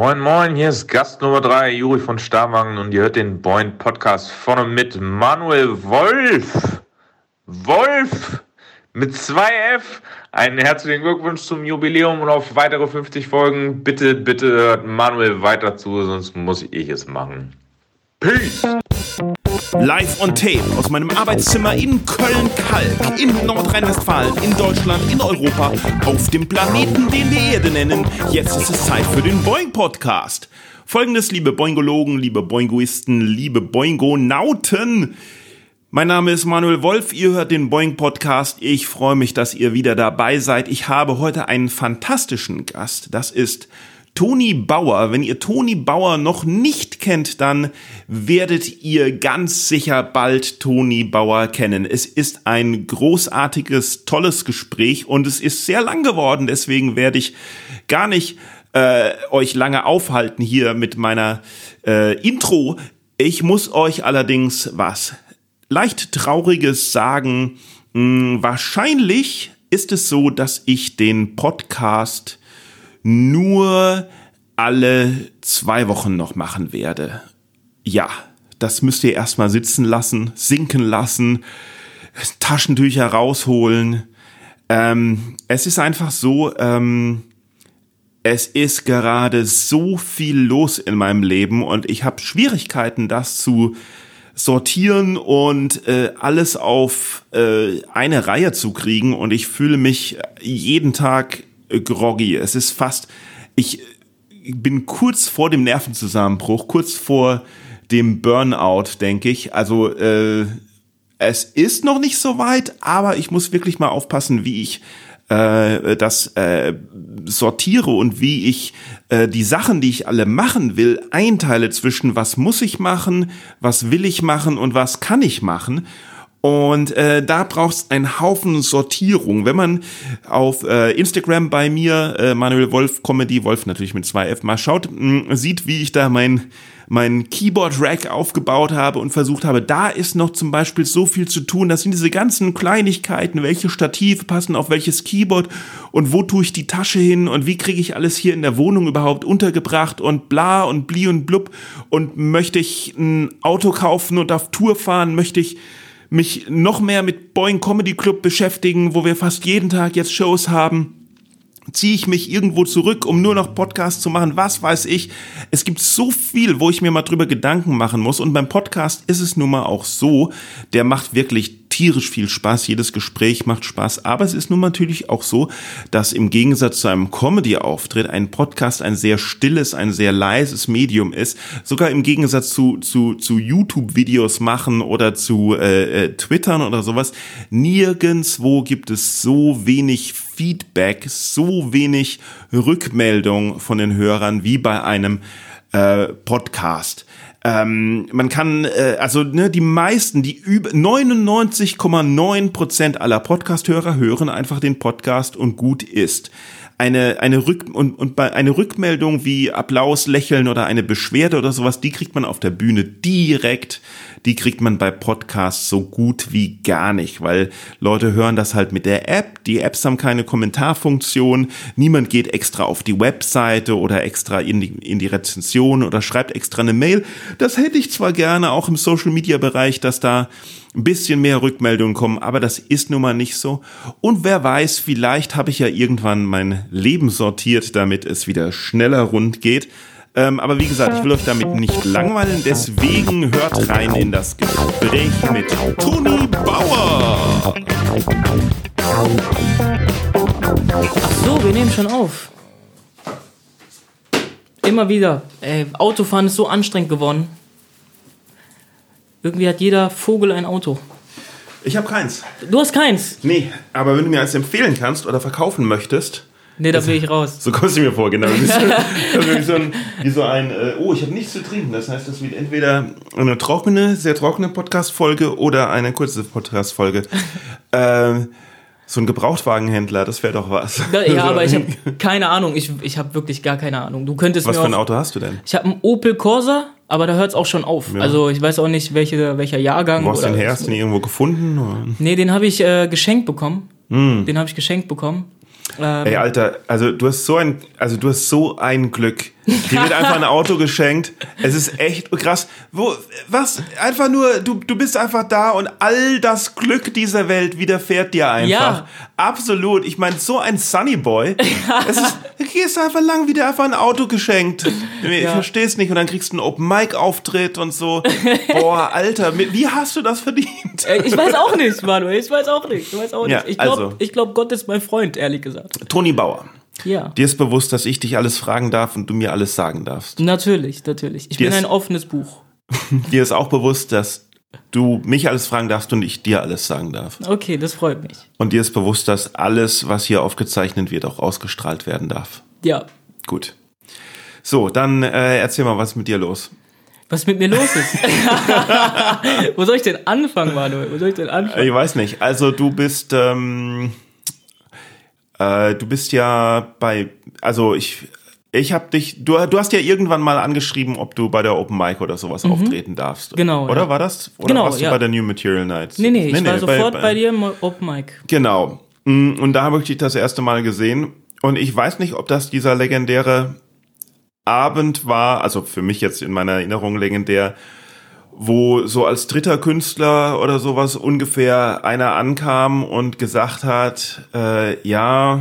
Moin Moin, hier ist Gast Nummer 3, Juri von Starwangen und ihr hört den Boing Podcast vorne mit Manuel Wolf. Wolf mit 2F. Einen herzlichen Glückwunsch zum Jubiläum und auf weitere 50 Folgen. Bitte, bitte hört Manuel weiter zu, sonst muss ich es machen. Peace! Live on Tape aus meinem Arbeitszimmer in Köln-Kalk, in Nordrhein-Westfalen, in Deutschland, in Europa, auf dem Planeten, den wir Erde nennen. Jetzt ist es Zeit für den Boing-Podcast. Folgendes, liebe Boingologen, liebe Boingoisten, liebe Boingonauten. Mein Name ist Manuel Wolf, ihr hört den Boing Podcast. Ich freue mich, dass ihr wieder dabei seid. Ich habe heute einen fantastischen Gast. Das ist Toni Bauer. Wenn ihr Toni Bauer noch nicht kennt, dann werdet ihr ganz sicher bald Toni Bauer kennen. Es ist ein großartiges, tolles Gespräch und es ist sehr lang geworden. Deswegen werde ich gar nicht äh, euch lange aufhalten hier mit meiner äh, Intro. Ich muss euch allerdings was leicht trauriges sagen. Hm, wahrscheinlich ist es so, dass ich den Podcast nur alle zwei Wochen noch machen werde. Ja, das müsst ihr erstmal sitzen lassen, sinken lassen, Taschentücher rausholen. Ähm, es ist einfach so, ähm, es ist gerade so viel los in meinem Leben und ich habe Schwierigkeiten, das zu sortieren und äh, alles auf äh, eine Reihe zu kriegen und ich fühle mich jeden Tag groggy. Es ist fast, ich bin kurz vor dem Nervenzusammenbruch, kurz vor dem Burnout, denke ich. Also äh, es ist noch nicht so weit, aber ich muss wirklich mal aufpassen, wie ich äh, das äh, sortiere und wie ich äh, die Sachen, die ich alle machen will, einteile zwischen was muss ich machen, was will ich machen und was kann ich machen. Und äh, da brauchst einen Haufen Sortierung. Wenn man auf äh, Instagram bei mir, äh, Manuel Wolf Comedy, Wolf natürlich mit zwei F mal schaut, mh, sieht, wie ich da mein, mein Keyboard-Rack aufgebaut habe und versucht habe, da ist noch zum Beispiel so viel zu tun. Das sind diese ganzen Kleinigkeiten, welche Stative passen auf welches Keyboard und wo tue ich die Tasche hin und wie kriege ich alles hier in der Wohnung überhaupt untergebracht und bla und bli und blub und möchte ich ein Auto kaufen und auf Tour fahren, möchte ich mich noch mehr mit Boeing Comedy Club beschäftigen, wo wir fast jeden Tag jetzt Shows haben ziehe ich mich irgendwo zurück, um nur noch Podcasts zu machen, was weiß ich. Es gibt so viel, wo ich mir mal drüber Gedanken machen muss. Und beim Podcast ist es nun mal auch so, der macht wirklich tierisch viel Spaß, jedes Gespräch macht Spaß, aber es ist nun natürlich auch so, dass im Gegensatz zu einem Comedy-Auftritt ein Podcast ein sehr stilles, ein sehr leises Medium ist, sogar im Gegensatz zu, zu, zu YouTube-Videos machen oder zu äh, äh, Twittern oder sowas, nirgendswo gibt es so wenig Feedback, so wenig Rückmeldung von den Hörern wie bei einem äh, Podcast. Ähm, man kann, äh, also ne, die meisten, die über 99,9 Prozent aller Podcast-Hörer hören einfach den Podcast und gut ist eine, eine, Rück und, und bei eine Rückmeldung wie Applaus, Lächeln oder eine Beschwerde oder sowas, die kriegt man auf der Bühne direkt. Die kriegt man bei Podcasts so gut wie gar nicht, weil Leute hören das halt mit der App. Die Apps haben keine Kommentarfunktion. Niemand geht extra auf die Webseite oder extra in die, in die Rezension oder schreibt extra eine Mail. Das hätte ich zwar gerne auch im Social Media Bereich, dass da ein bisschen mehr Rückmeldungen kommen, aber das ist nun mal nicht so. Und wer weiß, vielleicht habe ich ja irgendwann mein Leben sortiert, damit es wieder schneller rund geht. Ähm, aber wie gesagt, ich will euch damit nicht langweilen, deswegen hört rein in das Gespräch mit Toni Bauer. Ach so, wir nehmen schon auf. Immer wieder. Ey, Autofahren ist so anstrengend geworden. Irgendwie hat jeder Vogel ein Auto. Ich habe keins. Du hast keins? Nee, aber wenn du mir eins empfehlen kannst oder verkaufen möchtest. Nee, da will ich raus. So kommst du mir vor, genau. wie so ein, wie so ein äh, oh, ich habe nichts zu trinken. Das heißt, das wird entweder eine trockene, sehr trockene Podcast-Folge oder eine kurze Podcast-Folge. ähm, so ein Gebrauchtwagenhändler, das wäre doch was. Ja, aber ich habe keine Ahnung. Ich, ich habe wirklich gar keine Ahnung. Du könntest was mir für ein auch, Auto hast du denn? Ich habe einen Opel Corsa, aber da hört es auch schon auf. Ja. Also ich weiß auch nicht, welche, welcher Jahrgang. Wo hast du den her? Hast du den irgendwo gefunden? Oder? Nee, den habe ich äh, geschenkt bekommen. Den habe ich geschenkt bekommen. Ähm, Ey, Alter, also du hast so ein, also du hast so ein Glück. Dir wird einfach ein Auto geschenkt. Es ist echt krass. Wo, was? Einfach nur, du, du bist einfach da und all das Glück dieser Welt widerfährt dir einfach. Ja. Absolut. Ich meine, so ein Sunny Boy. Es ist, du gehst einfach lang wieder einfach ein Auto geschenkt. Ich Ja. verstehe es nicht. Und dann kriegst du einen Open Mic Auftritt und so. Boah, Alter, wie hast du das verdient? Äh, Ich weiß auch nicht, Manuel. Ich weiß auch nicht. Ich weiß auch nicht. Ja, ich glaube, also. ich glaub, Gott ist mein Freund, ehrlich gesagt. Toni Bauer. Ja. Dir ist bewusst, dass ich dich alles fragen darf und du mir alles sagen darfst. Natürlich, natürlich. Ich Dir bin ein offenes Buch. Dir ist auch bewusst, dass du mich alles fragen darfst und ich dir alles sagen darf. Okay, das freut mich. Und dir ist bewusst, dass alles, was hier aufgezeichnet wird, auch ausgestrahlt werden darf. Ja. Gut. So, dann äh, erzähl mal, was ist mit dir los? Was mit mir los ist? Wo soll ich denn anfangen, Manuel? Wo soll ich denn anfangen? Ich weiß nicht. Also du bist, ähm, äh, du bist ja bei, also ich, ich habe dich, du, du hast ja irgendwann mal angeschrieben, ob du bei der Open Mic oder sowas auftreten darfst. Mhm. Genau, Oder ja. war das? Oder Genau, warst du ja. bei der New Material Nights? Nee, nee, ich war sofort bei, dir im Open Mic. Genau. Mm, Und da habe ich dich das erste Mal gesehen. Und ich weiß nicht, ob das dieser legendäre Abend war, also für mich jetzt in meiner Erinnerung legendär, wo so als dritter Künstler oder sowas ungefähr einer ankam und gesagt hat, äh, ja,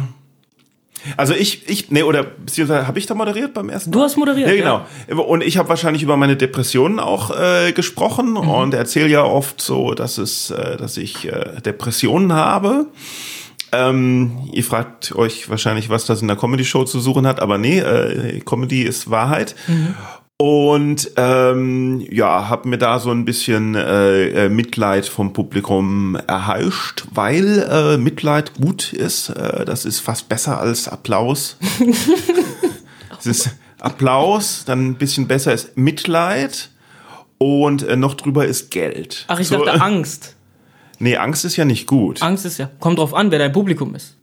also ich, ich, nee, oder beziehungsweise habe ich da moderiert beim ersten Du hast moderiert. ja, genau. Und ich habe wahrscheinlich über meine Depressionen auch äh, gesprochen und erzähle ja oft so, dass es, äh, dass ich äh, Depressionen habe. Ähm, ihr fragt euch wahrscheinlich, was das in der Comedy-Show zu suchen hat, aber nee, äh, Comedy ist Wahrheit. Und ähm, ja, habe mir da so ein bisschen äh, äh, Mitleid vom Publikum erheischt, weil äh, Mitleid gut ist. Äh, das ist fast besser als Applaus. Es ist Applaus, dann ein bisschen besser ist Mitleid und äh, noch drüber ist Geld. Ach, ich So, dachte Angst. Nee, Angst ist ja nicht gut. Angst ist ja. Kommt drauf an, wer dein Publikum ist.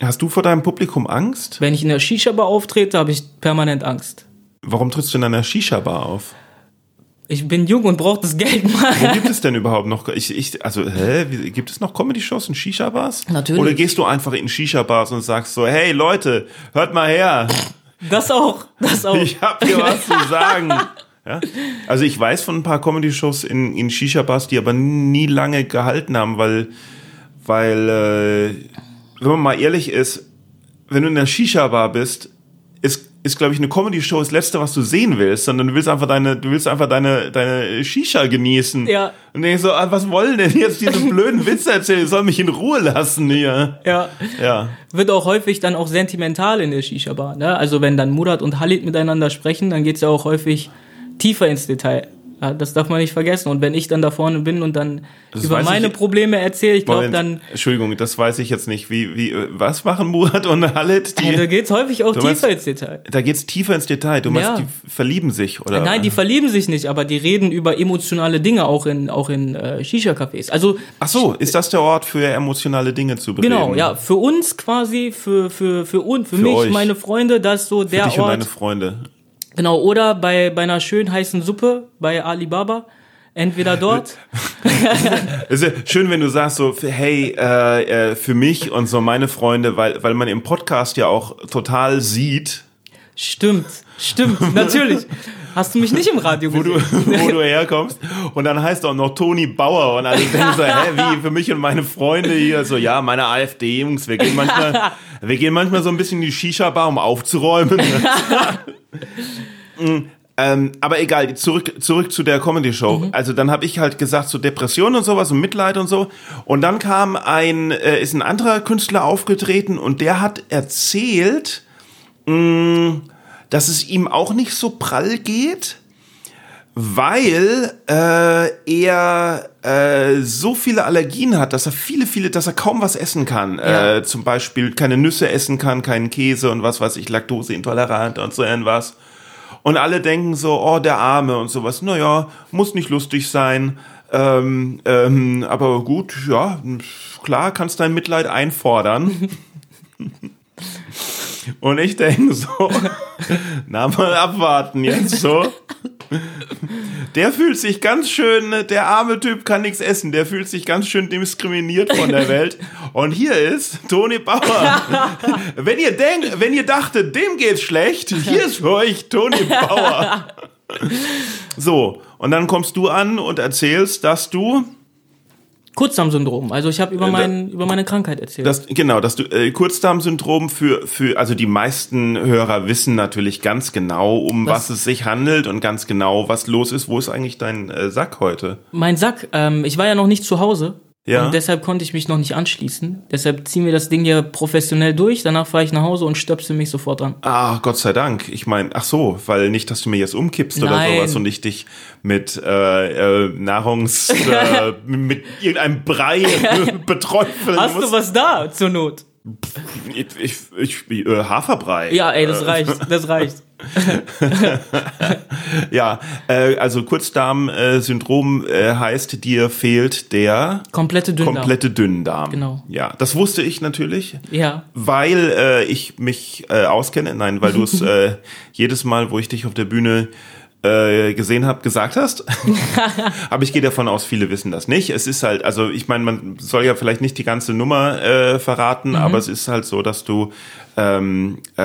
Hast du vor deinem Publikum Angst? Wenn ich in der Shisha-Bar auftrete, habe ich permanent Angst. Warum trittst du in einer Shisha-Bar auf? Ich bin jung und brauche das Geld Wo mal. gibt es denn überhaupt noch? Ich, ich, also, hä? Wie, gibt es noch Comedy-Shows in Shisha-Bars? Natürlich. Oder gehst du einfach in Shisha-Bars und sagst so, hey Leute, hört mal her, Das auch. Das auch. ich hab hier was zu sagen. Ja? Also ich weiß von ein paar Comedy-Shows in, in Shisha-Bars, die aber nie lange gehalten haben, weil, weil äh, wenn man mal ehrlich ist, wenn du in der Shisha-Bar bist, ist, ist glaube ich, eine Comedy-Show das Letzte, was du sehen willst, sondern du willst einfach deine, du willst einfach deine, deine Shisha genießen. Ja. Und denkst so, ah, was wollen denn jetzt diese blöden Witze erzählen? Sollen mich in Ruhe lassen hier. Ja. Ja. Wird auch häufig dann auch sentimental in der Shisha-Bar. Ne? Also wenn dann Murat und Halit miteinander sprechen, dann geht's ja auch häufig tiefer ins Detail. Ja, das darf man nicht vergessen. Und wenn ich dann da vorne bin und dann Das über meine ich- Probleme erzähle, ich glaube dann, Entschuldigung, das weiß ich jetzt nicht. Wie, wie, was machen Murat und Halit? Die, äh, da geht's häufig auch Du meinst- tiefer ins Detail. Da geht's tiefer ins Detail. Du meinst, Ja. die verlieben sich, oder? Nein, die verlieben sich nicht, aber die reden über emotionale Dinge auch in, auch in äh, Shisha-Cafés. Also Ach so, ist das der Ort für emotionale Dinge zu bereden? genau, ja, für uns quasi, für, für, für uns, für, Für mich, euch. meine Freunde, das ist so Für der dich und deine Ort. Freunde. Genau, oder bei, bei einer schön heißen Suppe bei Alibaba. Entweder dort. Es ist ja schön, wenn du sagst so, hey, äh, äh, für mich und so meine Freunde, weil, weil man im Podcast ja auch total sieht, Stimmt, stimmt, natürlich. Hast du mich nicht im Radio wo du, gesehen? wo du herkommst. Und dann heißt auch noch Toni Bauer. Und alle denken so, hä, wie für mich und meine Freunde hier. So, ja, meine AfD-Jungs, wir gehen manchmal, wir gehen manchmal so ein bisschen in die Shisha-Bar, um aufzuräumen. Mm, ähm, aber egal, zurück, zurück zu der Comedy-Show. Also dann habe ich halt gesagt, so Depression und sowas und Mitleid und so. Und dann kam ein, äh, ist ein anderer Künstler aufgetreten und der hat erzählt, mh, dass es ihm auch nicht so prall geht, weil äh, er äh, so viele Allergien hat, dass er viele, viele, dass er kaum was essen kann. Ja. Äh, zum Beispiel keine Nüsse essen kann, keinen Käse und was weiß ich, Laktoseintolerant und so irgendwas. Und alle denken so, oh, der Arme und sowas. Naja, muss nicht lustig sein. Ähm, ähm, aber gut, ja, klar, kannst dein Mitleid einfordern. Und ich denke so, na mal abwarten jetzt so. Der fühlt sich ganz schön, der arme Typ kann nichts essen, der fühlt sich ganz schön diskriminiert von der Welt. Und hier ist Toni Bauer. wenn ihr denkt, wenn ihr dachtet, dem geht's schlecht, hier ist für euch Toni Bauer. So, und dann kommst du an und erzählst, dass du Kurzdarmsyndrom. Also ich habe über, Äh, mein, über meine Krankheit erzählt. Das, genau, dass du äh, Kurzdarmsyndrom für, für, also die meisten Hörer wissen natürlich ganz genau, um was, Was- es sich handelt und ganz genau, was los ist. Wo ist eigentlich dein äh, Sack heute? mein Sack, ähm, ich war ja noch nicht zu Hause. Ja. Und deshalb konnte ich mich noch nicht anschließen. Deshalb ziehen wir das Ding hier professionell durch. Danach fahre ich nach Hause und stöpsel mich sofort an. Ah, Gott sei Dank. Ich meine, ach so, weil nicht, dass du mir jetzt umkippst oder Nein. sowas und ich dich mit äh, äh, Nahrungs, äh, mit irgendeinem Brei beträufeln Hast muss. du was da zur Not? Ich, ich, ich, äh, Haferbrei. Ja, ey, das reicht. Das reicht. Ja, äh, also Kurzdarmsyndrom äh, heißt, dir fehlt der Komplette Dünndarm. komplette Dünndarm. Genau. Ja, das wusste ich natürlich, Ja. weil äh, ich mich äh, auskenne. Nein, weil du es äh, jedes Mal, wo ich dich auf der Bühne äh, gesehen habe, gesagt hast. Aber ich gehe davon aus, viele wissen das nicht. Es ist halt, also ich meine, man soll ja vielleicht nicht die ganze Nummer äh, verraten, Mhm. aber es ist halt so, dass du ähm, äh,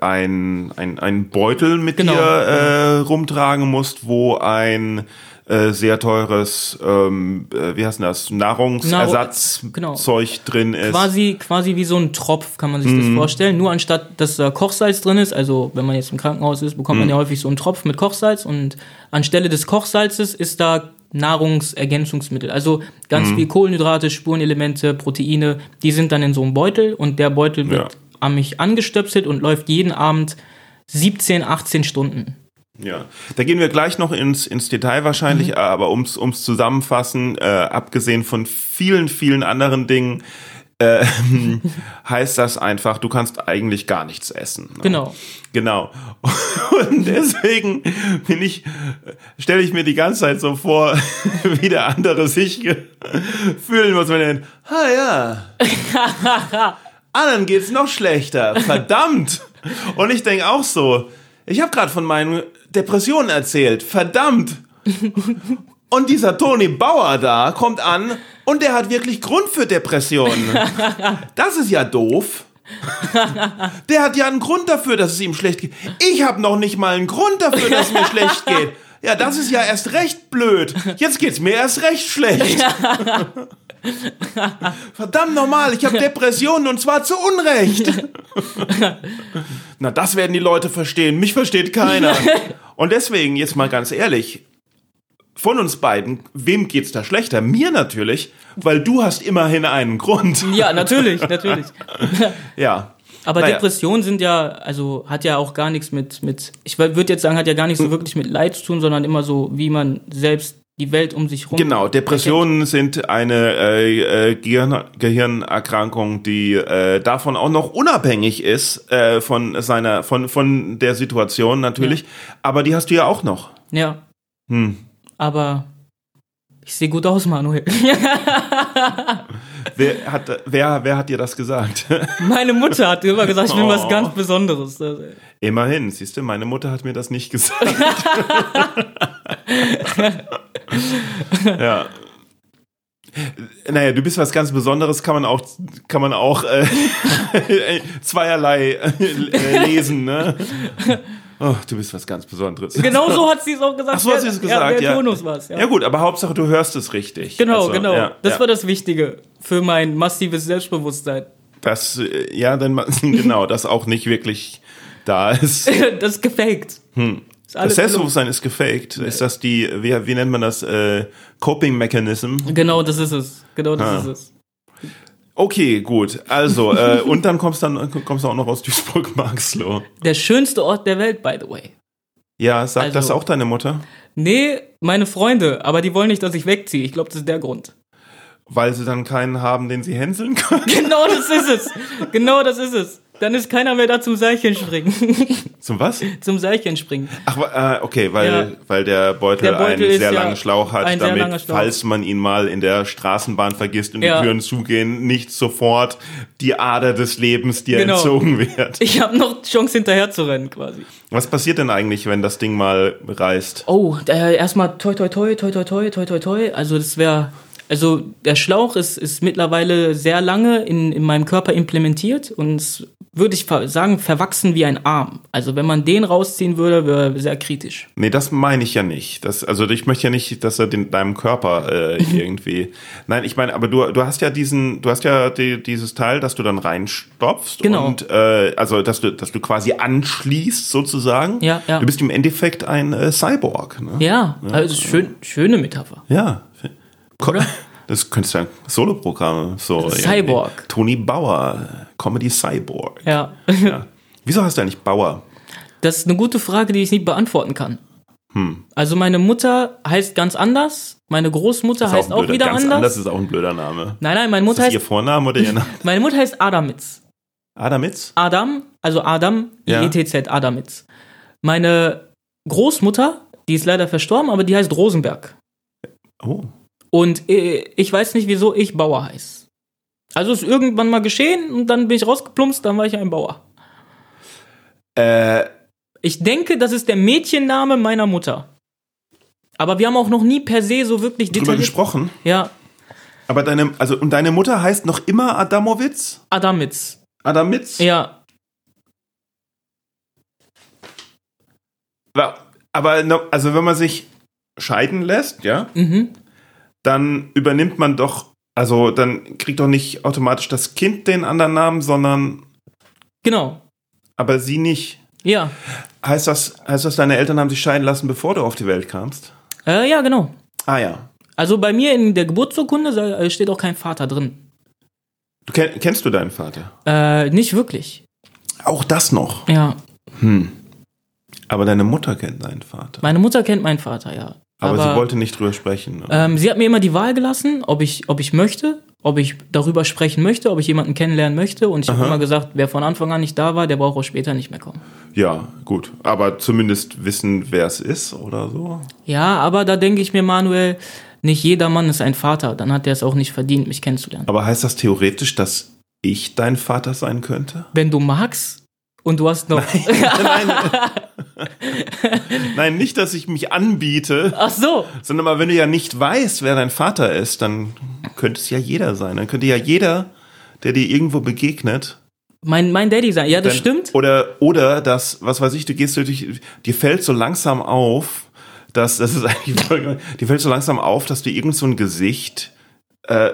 ein, ein, ein Beutel mit Genau. dir äh, rumtragen musst, wo ein äh, sehr teures, ähm, äh, wie heißt denn das, Nahrungsersatzzeug genau. drin ist. Quasi, quasi wie so ein Tropf, kann man sich Mhm. das vorstellen. Nur anstatt, dass da Kochsalz drin ist, also wenn man jetzt im Krankenhaus ist, bekommt man Mhm. ja häufig so einen Tropf mit Kochsalz und anstelle des Kochsalzes ist da Nahrungsergänzungsmittel. Also ganz Mhm. viel Kohlenhydrate, Spurenelemente, Proteine, die sind dann in so einem Beutel und der Beutel wird Ja. an mich angestöpselt und läuft jeden Abend 17, 18 Stunden. Ja, da gehen wir gleich noch ins, ins Detail wahrscheinlich, Mhm. aber ums, ums Zusammenfassen, äh, abgesehen von vielen, vielen anderen Dingen, äh, heißt das einfach, du kannst eigentlich gar nichts essen. ne? Genau. Genau. Und deswegen bin ich, stelle ich mir die ganze Zeit so vor, wie der andere sich fühlen muss, wenn er denkt, ah ja, anderen geht's noch schlechter, verdammt. Und ich denke auch so, ich habe gerade von meinen Depressionen erzählt, verdammt. Und dieser Toni Bauer da kommt an und der hat wirklich Grund für Depressionen. Das ist ja doof. Der hat ja einen Grund dafür, dass es ihm schlecht geht. Ich habe noch nicht mal einen Grund dafür, dass es mir schlecht geht. Ja, das ist ja erst recht blöd. Jetzt geht's mir erst recht schlecht. Verdammt normal, ich habe Depressionen und zwar zu Unrecht. Na, das werden die Leute verstehen. Mich versteht keiner. Und deswegen, jetzt mal ganz ehrlich, von uns beiden, wem geht's da schlechter? Mir natürlich, weil du hast immerhin einen Grund. Ja, natürlich, natürlich. Ja. Aber Naja. Depressionen sind ja, also hat ja auch gar nichts mit, mit ich würde jetzt sagen, hat ja gar nichts so wirklich mit Leid zu tun, sondern immer so, wie man selbst die Welt um sich rum. Genau, Depressionen sind eine äh, äh, Gehirn Gehirnerkrankung, die äh, davon auch noch unabhängig ist äh, von seiner, von von der Situation natürlich. Aber die hast du ja auch noch. Ja. Hm. Aber ich sehe gut aus, Manuel. Wer hat, wer, wer hat dir das gesagt? Meine Mutter hat immer gesagt, ich bin was Oh. ganz Besonderes. Immerhin, siehst du, meine Mutter hat mir das nicht gesagt. ja. Naja, du bist was ganz Besonderes, kann man auch, kann man auch äh, zweierlei äh, lesen, ne? Oh, du bist was ganz Besonderes. Genau so hat sie es auch gesagt. Ach so hat sie es Ja, gesagt, der ja. Tonus war's, ja. Ja gut, aber Hauptsache du hörst es richtig. Genau, Also, genau. Ja, das ja. war das Wichtige für mein massives Selbstbewusstsein. das, äh, ja, dann genau, das auch nicht wirklich da ist. das ist gefaked. Ist Hm. Das alles Selbstbewusstsein ist gefaked. Ist das die, wie, wie nennt man das, äh, Coping Mechanism? Genau, das ist es. Genau, das Ah. ist es. Okay, gut. Also, äh, und dann kommst, dann kommst du auch noch aus Duisburg-Marxloh. Der schönste Ort der Welt, by the way. Ja, sagt Also- das auch deine Mutter? Nee, meine Freunde, aber die wollen nicht, dass ich wegziehe. Ich glaube, das ist der Grund. Weil sie dann keinen haben, den sie hänseln können? Genau das ist es. Genau das ist es. Dann ist keiner mehr da zum Seilchenspringen. Zum was? zum Seilchenspringen. Ach, äh, okay, weil, Ja. weil der Beutel, Der Beutel einen sehr ja langen Schlauch hat, damit, Schlauch. falls man ihn mal in der Straßenbahn vergisst und Ja. die Türen zugehen, nicht sofort die Ader des Lebens dir Genau. entzogen wird. Ich habe noch Chance hinterher zu rennen quasi. Was passiert denn eigentlich, wenn das Ding mal reißt? Oh, äh, erstmal toi toi toi, toi toi toi, toi toi toi. Also das wäre, also der Schlauch ist, ist mittlerweile sehr lange in, in meinem Körper implementiert und es, würde ich sagen, verwachsen wie ein Arm. Also wenn man den rausziehen würde, wäre sehr kritisch. Nee, das meine ich ja nicht. Das, also ich möchte ja nicht, dass er den, deinem Körper äh, irgendwie. Nein, ich meine, aber du, du hast ja diesen, du hast ja die, dieses Teil, das du dann reinstopfst Genau. und äh, also dass du, dass du quasi anschließt sozusagen. Ja, ja. Du bist im Endeffekt ein äh, Cyborg. Ne? Ja, also schön, schöne Metapher. Ja. Oder? Das könntest du ein Soloprogramm so. Cyborg. Tony Bauer, Comedy Cyborg. Ja. Ja. Wieso heißt du eigentlich Bauer? Das ist eine gute Frage, die ich nicht beantworten kann. Hm. Also meine Mutter heißt ganz anders, meine Großmutter Ist heißt ein auch, blöder- wieder ganz anders. anders ist auch ein blöder Name. Nein, nein, meine Ist Mutter das ihr heißt, Vorname oder ihr Name? meine Mutter heißt Adamitz. Adamitz? Adam, also Adam, Ja. ETZ, Adamitz. Meine Großmutter, die ist leider verstorben, aber die heißt Rosenberg. Oh. Und äh, ich weiß nicht, wieso ich Bauer heiß. Also ist irgendwann mal geschehen und dann bin ich rausgeplumpst, dann war ich ein Bauer. Äh, Ich denke, das ist der Mädchenname meiner Mutter. Aber wir haben auch noch nie per se so wirklich drüber gesprochen. Ja, Aber deine, also, und deine Mutter heißt noch immer Adamowitz? Adamitz. Adamitz? Ja, Aber, also, wenn man sich scheiden lässt, ja, mhm. Dann übernimmt man doch, also, dann kriegt doch nicht automatisch das Kind den anderen Namen, sondern, Genau. aber sie nicht. Ja. Heißt das, heißt das, deine Eltern haben sich scheiden lassen, bevor du auf die Welt kamst? Äh, ja, genau. Ah, ja. Also bei mir in der Geburtsurkunde äh, steht auch kein Vater drin. Du kenn, kennst du deinen Vater? Äh, nicht wirklich. Auch das noch. Ja. Hm. Aber deine Mutter kennt deinen Vater. Meine Mutter kennt meinen Vater, ja. Aber, sie wollte nicht drüber sprechen. ähm, sie hat mir immer die Wahl gelassen, ob ich, ob ich möchte, ob ich darüber sprechen möchte, ob ich jemanden kennenlernen möchte. Und ich habe immer gesagt, wer von Anfang an nicht da war, der braucht auch später nicht mehr kommen. Ja, gut. Aber zumindest wissen, wer es ist oder so. Ja, aber da denke ich mir, Manuel, nicht jeder Mann ist ein Vater. Dann hat er es auch nicht verdient, mich kennenzulernen. Aber heißt das theoretisch, dass ich dein Vater sein könnte? Wenn du magst und du hast noch. Nein. Nein, nicht, dass ich mich anbiete, Ach so. sondern mal, wenn du ja nicht weißt, wer dein Vater ist, dann könnte es ja jeder sein. Dann könnte ja jeder, der dir irgendwo begegnet, Mein, mein Daddy sein. Ja, das dann, stimmt. Oder, oder das, was weiß ich, du gehst durch, dir fällt so langsam auf, dass, das ist eigentlich, voll- dir fällt so langsam auf, dass du irgend so ein Gesicht äh,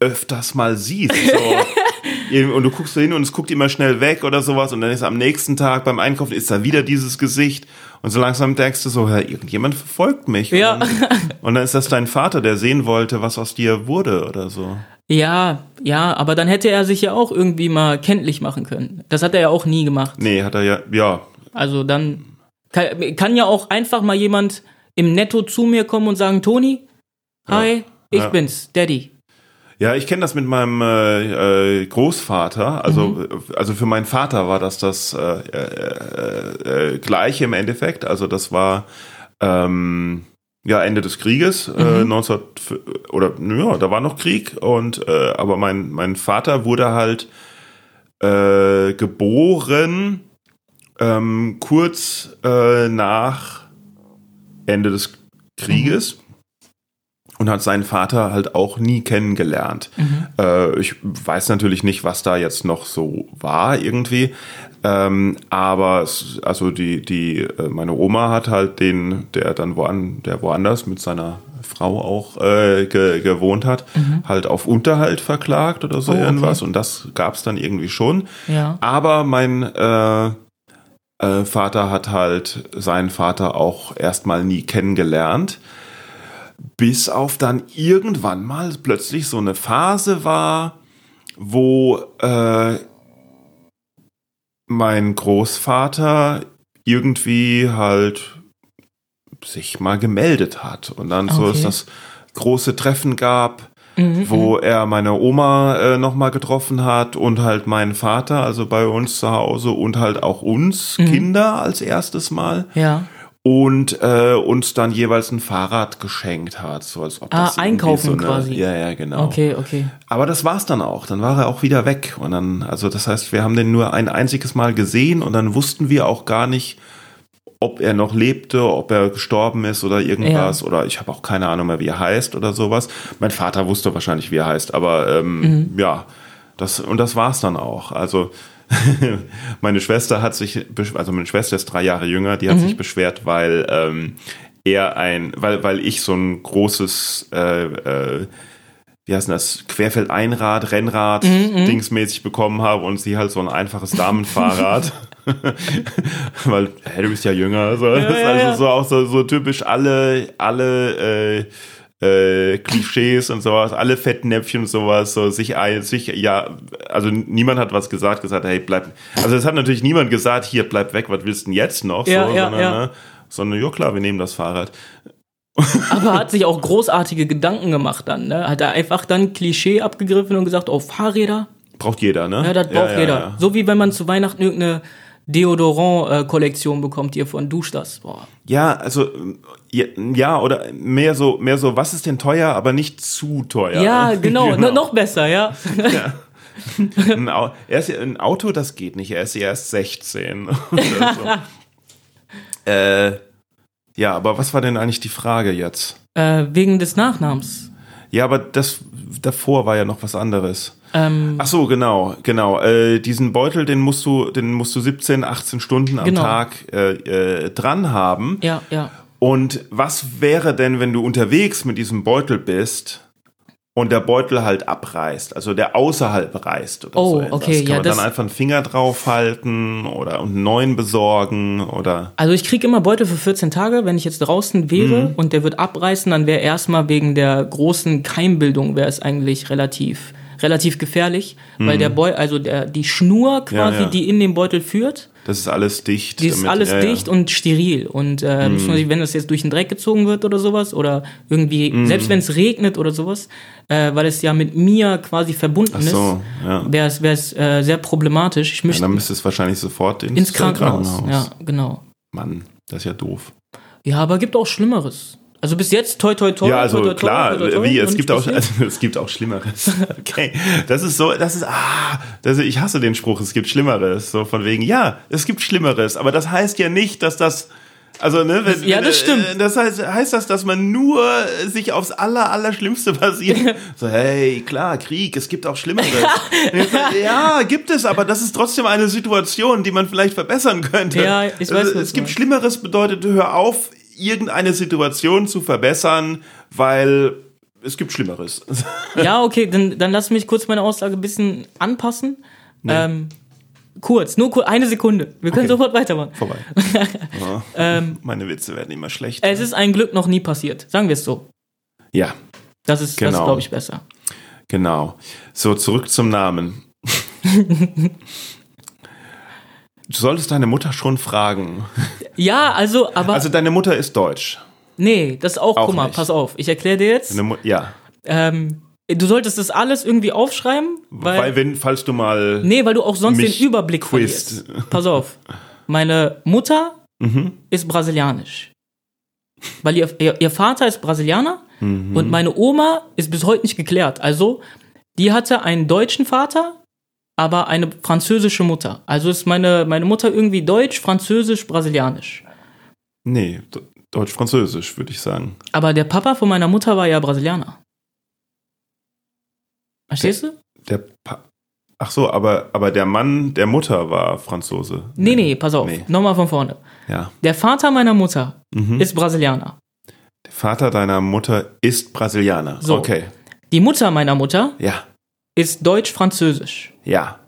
öfters mal siehst. So. und du guckst da hin und es guckt immer schnell weg oder sowas und dann ist am nächsten Tag beim Einkaufen ist da wieder dieses Gesicht und so langsam denkst du so, ja, irgendjemand verfolgt mich. Ja. Und dann, und dann ist das dein Vater, der sehen wollte, was aus dir wurde oder so. Ja, ja, aber dann hätte er sich ja auch irgendwie mal kenntlich machen können. Das hat er ja auch nie gemacht. Nee, hat er ja, ja, Also dann kann, kann ja auch einfach mal jemand im Netto zu mir kommen und sagen, Toni, hi, ich Ja. bin's, Daddy. Ja, ich kenne das mit meinem äh, äh, Großvater. Also, äh, also für meinen Vater war das das äh, äh, äh, gleiche im Endeffekt. Also das war ähm, ja Ende des Krieges, äh, 19 oder ja, da war noch Krieg und äh, aber mein mein Vater wurde halt äh, geboren ähm, kurz äh, nach Ende des Krieges und hat seinen Vater halt auch nie kennengelernt. Äh, ich weiß natürlich nicht, was da jetzt noch so war irgendwie, ähm, aber es, also die die äh, meine Oma hat halt den, der dann woan, der woanders mit seiner Frau auch äh, ge, gewohnt hat, halt auf Unterhalt verklagt oder so Oh, okay. irgendwas und das gab es dann irgendwie schon. Ja. Aber mein äh, äh, Vater hat halt seinen Vater auch erstmal nie kennengelernt. Bis auf dann irgendwann mal plötzlich so eine Phase war, wo äh, mein Großvater irgendwie halt sich mal gemeldet hat und dann so Okay. es das große Treffen gab wo er meine Oma äh, nochmal getroffen hat und halt meinen Vater, also bei uns zu Hause und halt auch uns Kinder als erstes Mal. Ja. Und äh, uns dann jeweils ein Fahrrad geschenkt hat, so als ob Ah, das irgendwie einkaufen so eine, quasi. Ja, ja, genau. Okay, okay. Aber das war's dann auch. Dann war er auch wieder weg. Und dann, also das heißt, wir haben den nur ein einziges Mal gesehen und dann wussten wir auch gar nicht, ob er noch lebte, ob er gestorben ist oder irgendwas. Oder ich habe auch keine Ahnung mehr, wie er heißt oder sowas. Mein Vater wusste wahrscheinlich, wie er heißt, aber ähm, ja, das und das war's dann auch. Also meine Schwester hat sich, also meine Schwester ist drei Jahre jünger, die hat sich beschwert, weil ähm, er ein, weil, weil ich so ein großes äh, äh, wie heißt denn das, Querfeldeinrad, Rennrad, dingsmäßig bekommen habe und sie halt so ein einfaches Damenfahrrad. Weil, hä, du bist ja jünger. So. das ist ja, also ja. so auch so, so typisch alle, alle äh, äh, Klischees und sowas, alle Fettnäpfchen und sowas, so sich ein, sich, ja, also niemand hat was gesagt, gesagt, hey, bleib, also es hat natürlich niemand gesagt, hier, bleib weg, was willst du denn jetzt noch? Ja, so, ja, sondern, ja. Ne, sondern, ja klar, wir nehmen das Fahrrad. Aber hat sich auch großartige Gedanken gemacht dann, ne? Hat er einfach dann Klischee abgegriffen und gesagt, oh, Fahrräder? Braucht jeder, ne? Ja, das braucht jeder. So wie wenn man zu Weihnachten irgendeine Deodorant-Kollektion bekommt hier von Dusch das. Boah. Ja, also ja, ja, oder mehr so, mehr so, was ist denn teuer, aber nicht zu teuer. Ja, genau, No, noch besser, ja. Ein, Au- er ist ja ein Auto, das geht nicht. Er ist ja erst 16. Oder so. äh, ja, aber was war denn eigentlich die Frage jetzt? äh, wegen des Nachnamens. Ja, aber das davor war ja noch was anderes. Ähm, Ach so, genau, genau. Äh, diesen Beutel, den musst du, den musst du 17, 18 Stunden am Genau. Tag äh, äh, dran haben. ja, ja. Und was wäre denn, wenn du unterwegs mit diesem Beutel bist und der Beutel halt abreißt, also der außerhalb reißt oder Oh, so etwas? okay, Kann ja, man dann einfach einen Finger draufhalten oder einen neuen besorgen oder Also ich kriege immer Beutel für 14 Tage, wenn ich jetzt draußen wäre Mhm. und der wird abreißen, dann wäre erstmal wegen der großen Keimbildung wäre es eigentlich relativ relativ gefährlich, weil der Beutel, also der die Schnur quasi, Mhm. Ja, ja. die in den Beutel führt, das ist alles dicht. die ist damit- alles ja, ja. Mhm. dicht und steril und äh, beziehungsweise wenn das jetzt durch den Dreck gezogen wird oder sowas oder irgendwie Mhm. selbst wenn es regnet oder sowas, äh, weil es ja mit mir quasi verbunden so, ja. ist, wäre es wäre es äh, sehr problematisch. Ich Ja, möchte dann müsste es wahrscheinlich sofort ins, ins äh, Krankenhaus. Ja, genau. Mann, das ist ja doof. Ja, aber gibt auch Schlimmeres. Also bis jetzt toi toi toi. ja, also toi, toi, klar, toi, wie es gibt auch also, es gibt auch Schlimmeres. Okay, das ist so, das ist ah, das, ich hasse den Spruch, es gibt Schlimmeres, so von wegen, ja, es gibt Schlimmeres, aber das heißt ja nicht, dass das also ne, wenn, Ja, das stimmt. äh, Das heißt, heißt das, dass man nur sich aufs aller allerschlimmste basiert. so hey, klar, Krieg, es gibt auch Schlimmeres. ja, gibt es, aber das ist trotzdem eine Situation, die man vielleicht verbessern könnte. Ja, ich weiß, Also, du es gibt. Schlimmeres bedeutet, hör auf, irgendeine Situation zu verbessern, weil es gibt Schlimmeres. Ja, okay, dann, dann lass mich kurz meine Aussage ein bisschen anpassen. Ähm, kurz, nur kur eine Sekunde. Wir können Okay. sofort weitermachen. Vorbei. Meine Witze werden immer schlechter. Es ist ein Glück noch nie passiert. Sagen wir es so. ja, Das ist, das Genau. ist glaube ich, besser. genau. So, zurück zum Namen. Du solltest deine Mutter schon fragen. Ja, also, aber. Also deine Mutter ist deutsch. nee, das ist auch, Auch guck mal, nicht. pass auf. Ich erkläre dir jetzt. Ja, Ähm, du solltest das alles irgendwie aufschreiben, weil. weil, wenn, falls du mal nee, weil du auch sonst den Überblick quizt. verlierst. Pass auf. Meine Mutter Mhm. ist brasilianisch. Weil ihr, ihr, ihr Vater ist Brasilianer Mhm. und meine Oma ist bis heute nicht geklärt. Also, die hatte einen deutschen Vater, aber eine französische Mutter. Also ist meine, meine Mutter irgendwie deutsch, französisch, brasilianisch. Nee, Deutsch-Französisch, würde ich sagen. Aber der Papa von meiner Mutter war ja Brasilianer. Verstehst du? Der pa Ach so, aber, aber der Mann der Mutter war Franzose. Nee, nee, pass auf. Nee. Nochmal von vorne. Ja. Der Vater meiner Mutter Mhm. ist Brasilianer. Der Vater deiner Mutter ist Brasilianer. So. Okay. Die Mutter meiner Mutter Ja. Ist deutsch-französisch. Ja.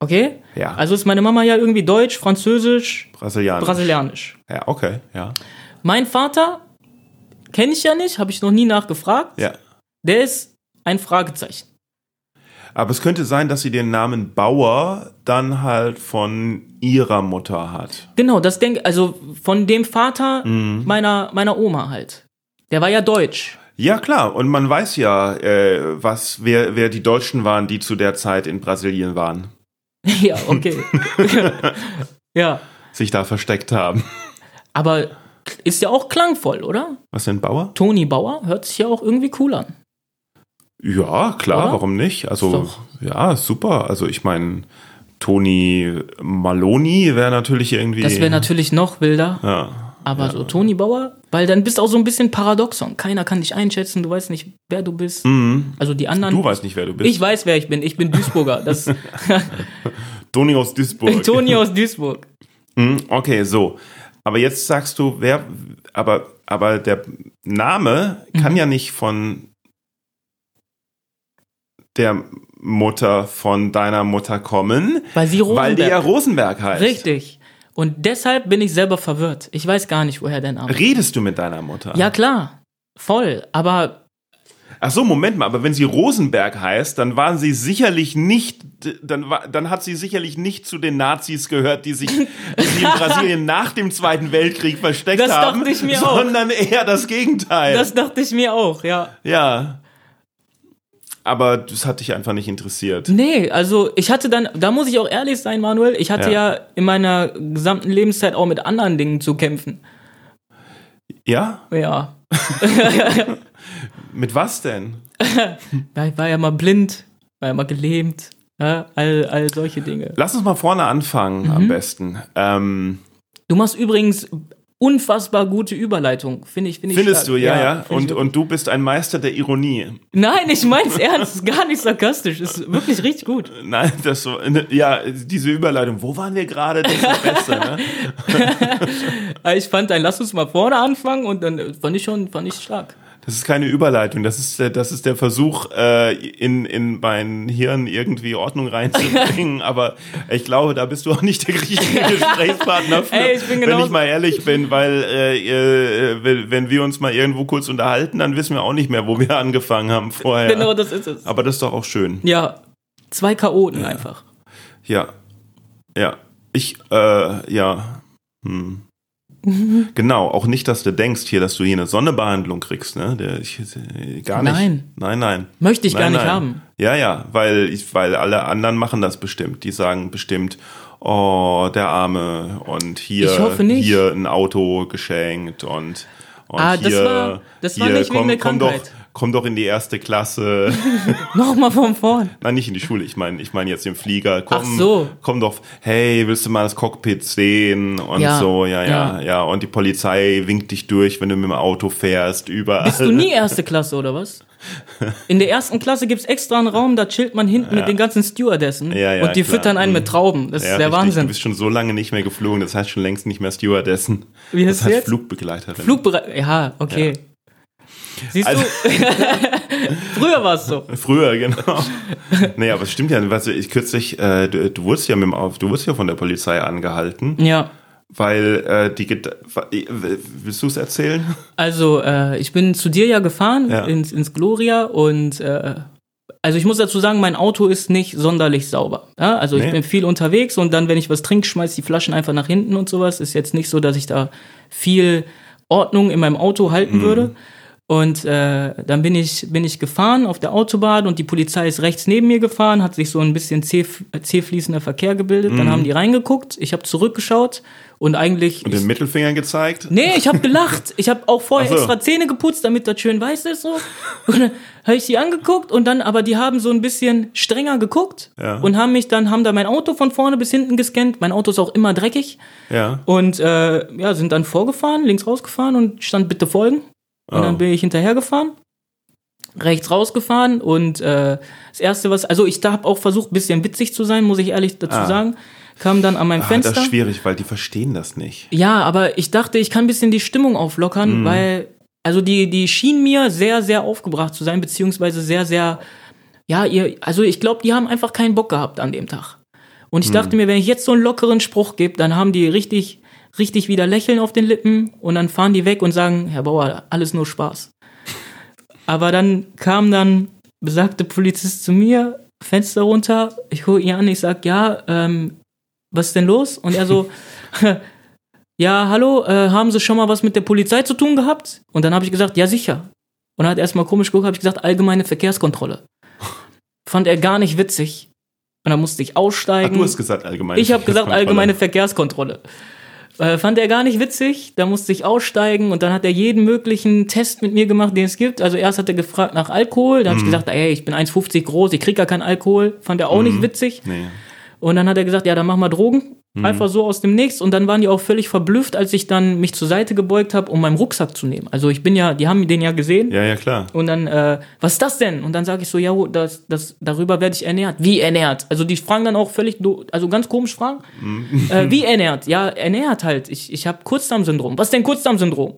Okay? Ja. Also ist meine Mama ja irgendwie deutsch, französisch, Brasilianisch. brasilianisch. Ja, okay. Ja. Mein Vater kenne ich ja nicht, habe ich noch nie nachgefragt. Ja. Der ist ein Fragezeichen. Aber es könnte sein, dass sie den Namen Bauer dann halt von ihrer Mutter hat. Genau, das denke also von dem Vater Mhm. meiner meiner Oma halt. Der war ja deutsch. Ja, klar. Und man weiß ja, äh, was, wer, wer die Deutschen waren, die zu der Zeit in Brasilien waren. ja, okay. ja. Sich da versteckt haben. Aber ist ja auch klangvoll, oder? Was denn Bauer? Toni Bauer hört sich ja auch irgendwie cool an. Ja, klar, Oder? warum nicht? Also, Ist ja, super. Also, ich meine, Toni Maloni wäre natürlich irgendwie. Das wäre natürlich noch wilder. Ja. Aber so Toni Bauer, weil dann bist du auch so ein bisschen paradoxon. Keiner kann dich einschätzen, du weißt nicht, wer du bist. Also die anderen. Mhm. Du weißt nicht, wer du bist. ich weiß, wer ich bin. Ich bin Duisburger. Das Toni aus Duisburg. Toni aus Duisburg. Mhm, Okay, so. Aber jetzt sagst du, wer, aber, aber der Name kann Mhm. ja nicht von der Mutter von deiner Mutter kommen, Weil sie weil die ja Rosenberg. Rosenberg heißt. Richtig. Und deshalb bin ich selber verwirrt. Ich weiß gar nicht, woher der Name. Redest du mit deiner Mutter? Ja, klar. Voll. Aber Ach so, Moment mal, aber wenn sie Rosenberg heißt, dann waren sie sicherlich nicht, dann, war, dann hat sie sicherlich nicht zu den Nazis gehört, die sich die in Brasilien nach dem Zweiten Weltkrieg versteckt Das haben, dachte ich mir auch. sondern eher das Gegenteil. das dachte ich mir auch, ja. ja. Aber das hat dich einfach nicht interessiert. Nee, also ich hatte dann, da muss ich auch ehrlich sein, Manuel, ich hatte Ja. ja, in meiner gesamten Lebenszeit auch mit anderen Dingen zu kämpfen. Ja? Ja. Mit was denn? Ich war ja mal blind, war ja mal gelähmt, ja, all, all solche Dinge. Lass uns mal vorne anfangen, Mhm. am besten. Ähm, Du machst übrigens unfassbar gute Überleitung, finde ich. Find ich findest stark. du, ja, ja. ich Und, und du bist ein Meister der Ironie. Nein, ich mein's ernst, ist gar nicht sarkastisch, ist wirklich richtig gut. Nein, das so, ja, diese Überleitung. Wo waren wir gerade? Das ist Beste, ne? Ich fand ein, lass uns mal vorne anfangen und dann äh, fand ich schon, fand ich stark. Das ist keine Überleitung, das ist der, das ist der Versuch, äh, in, in mein Hirn irgendwie Ordnung reinzubringen. Aber ich glaube, da bist du auch nicht der richtige Gesprächspartner für, Ey, ich bin wenn ich mal ehrlich bin, weil äh, wenn- wenn wir uns mal irgendwo kurz unterhalten, dann wissen wir auch nicht mehr, wo wir angefangen haben vorher. Genau, das ist es. Aber das ist doch auch schön. Ja, zwei Chaoten einfach. Ja. Ja. Ich, äh, ja. Hm. Genau, auch nicht, dass du denkst hier, dass du hier eine Sonnebehandlung kriegst, ne? Der, ich, äh, gar nicht. Nein. Nein, nein. Möchte ich nein, gar nicht nein. haben. Ja, ja, weil, ich, weil alle anderen machen das bestimmt. Die sagen bestimmt, oh, der Arme und hier, Ich hoffe nicht. hier ein Auto geschenkt und, und Ah, hier, das war- das war hier, nicht wegen komm, der komm doch, Krankheit. Komm doch in die erste Klasse. Nochmal von vorn. Nein, nicht in die Schule. Ich meine, ich meine jetzt den Flieger. Komm, Ach so. komm doch. Hey, willst du mal das Cockpit sehen und Ja, so? Ja, ja, ja, ja. Und die Polizei winkt dich durch, wenn du mit dem Auto fährst. Überall. Bist du nie erste Klasse oder was? In der ersten Klasse gibt's extra einen Raum, da chillt man hinten mit den ganzen Stewardessen Ja, ja, und die klar. füttern einen Mhm. mit Trauben. Das Ja, ist der richtig. Du Wahnsinn. bist schon so lange nicht mehr geflogen. Das heißt schon längst nicht mehr Stewardessen. Wie das heißt heißt jetzt? Flugbegleiterin. Flugbereit. Ja, okay. Siehst Also- du? Früher war es so. Früher, genau. nee, aber es stimmt ja. Weißt du, ich kürzlich, äh, du, du wurdest ja mit dem, Auf- du wurdest ja von der Polizei angehalten, Ja. weil äh, die. Willst du es erzählen? Also, äh, ich bin zu dir ja gefahren, Ja. Ins, ins Gloria und äh, also ich muss dazu sagen, mein Auto ist nicht sonderlich sauber. Ja? Also ich Nee. bin viel unterwegs und dann, wenn ich was trinke, schmeiß die Flaschen einfach nach hinten und sowas. Ist jetzt nicht so, dass ich da viel Ordnung in meinem Auto halten würde. Und äh, dann bin ich, bin ich gefahren auf der Autobahn und die Polizei ist rechts neben mir gefahren, hat sich so ein bisschen zäh, zäh fließender Verkehr gebildet. Dann haben die reingeguckt, ich habe zurückgeschaut und eigentlich. Und den Mittelfinger gezeigt? Nee, ich habe gelacht. Ich habe auch vorher so. extra Zähne geputzt, damit das schön weiß ist so. Und dann habe ich die angeguckt und dann, aber die haben so ein bisschen strenger geguckt Ja. und haben mich dann, haben da mein Auto von vorne bis hinten gescannt. Mein Auto ist auch immer dreckig Ja. und äh, ja, sind dann vorgefahren, links rausgefahren und stand bitte folgen. Und Oh. dann bin ich hinterhergefahren, rechts rausgefahren und äh, das erste was, also ich da habe auch versucht, ein bisschen witzig zu sein, muss ich ehrlich dazu Ah. sagen. Kam dann an mein Ah, Fenster. das ist schwierig, weil die verstehen das nicht. Ja, aber ich dachte, ich kann ein bisschen die Stimmung auflockern, weil, also die, die schien mir sehr, sehr aufgebracht zu sein, beziehungsweise sehr, sehr, ja, ihr, also ich glaube, die haben einfach keinen Bock gehabt an dem Tag. Und ich dachte mir, wenn ich jetzt so einen lockeren Spruch gebe, dann haben die richtig, richtig wieder Lächeln auf den Lippen und dann fahren die weg und sagen, Herr Bauer, alles nur Spaß. Aber dann kam dann besagte Polizist zu mir, Fenster runter, ich gucke ihn an, ich sag, ja, ähm, was ist denn los? Und er so, ja, hallo, äh, haben Sie schon mal was mit der Polizei zu tun gehabt? Und dann habe ich gesagt, ja, sicher. Und er hat erstmal komisch geguckt, habe ich gesagt, allgemeine Verkehrskontrolle. Fand er gar nicht witzig. Und dann musste ich aussteigen. Ach, du hast gesagt allgemeine Ich habe gesagt allgemeine Verkehrskontrolle. Äh, fand er gar nicht witzig, da musste ich aussteigen und dann hat er jeden möglichen Test mit mir gemacht, den es gibt. Also erst hat er gefragt nach Alkohol, da habe ich Mhm. gesagt, ey, ich bin 1,50 groß, ich krieg gar keinen Alkohol. Fand er auch nicht witzig. Nee. Und dann hat er gesagt, ja, dann mach mal Drogen. Mhm. Einfach so aus dem Nichts. Und dann waren die auch völlig verblüfft, als ich dann mich zur Seite gebeugt habe, um meinen Rucksack zu nehmen. Also ich bin ja, die haben den ja gesehen. Ja, ja, klar. Und dann, äh, was ist das denn? Und dann sage ich so, ja, oh, das, das, darüber werde ich ernährt. Wie ernährt? Also die fragen dann auch völlig, also ganz komisch fragen. Äh, wie ernährt? Ja, ernährt halt. Ich, ich habe Kurzdarmsyndrom. Was ist denn Kurzdarmsyndrom?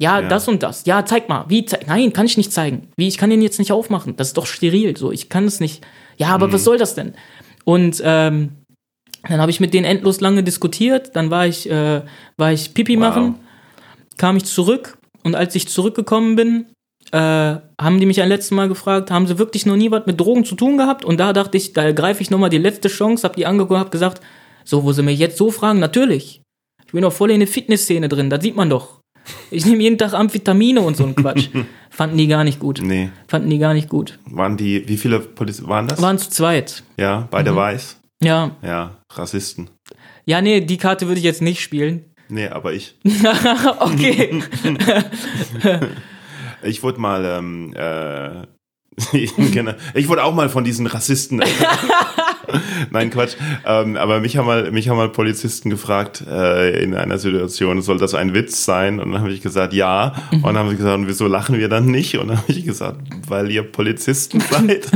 Ja, Ja. das und das. Ja, zeig mal. Wie? Zeig Nein, kann ich nicht zeigen. Wie? Ich kann den jetzt nicht aufmachen. Das ist doch steril. So, ich kann es nicht. Ja, aber was soll das denn? Und ähm, dann habe ich mit denen endlos lange diskutiert. Dann war ich, äh, war ich Pipi Wow. machen, kam ich zurück und als ich zurückgekommen bin, äh, haben die mich ein letztes Mal gefragt, haben sie wirklich noch nie was mit Drogen zu tun gehabt? Und da dachte ich, da greife ich nochmal die letzte Chance, hab die angeguckt, hab gesagt, so, wo sie mich jetzt so fragen, natürlich. Ich bin doch voll in der Fitnessszene drin, das sieht man doch. Ich nehme jeden Tag Amphetamine und so ein Quatsch. Fanden die gar nicht gut. Nee. Fanden die gar nicht gut. Waren die, wie viele Polizisten waren das? Waren zu zweit. ja, beide weiß. Ja. Ja, Rassisten. Ja, nee, die Karte würde ich jetzt nicht spielen. Nee, aber ich. okay. Ich wurde mal, ähm, äh, genau. ich wurde auch mal von diesen Rassisten. Nein, Quatsch. Ähm, aber mich haben mal, mich haben mal Polizisten gefragt äh, in einer Situation, soll das ein Witz sein? Und dann habe ich gesagt, ja. Und dann haben sie gesagt, wieso lachen wir dann nicht? Und dann habe ich gesagt, weil ihr Polizisten seid.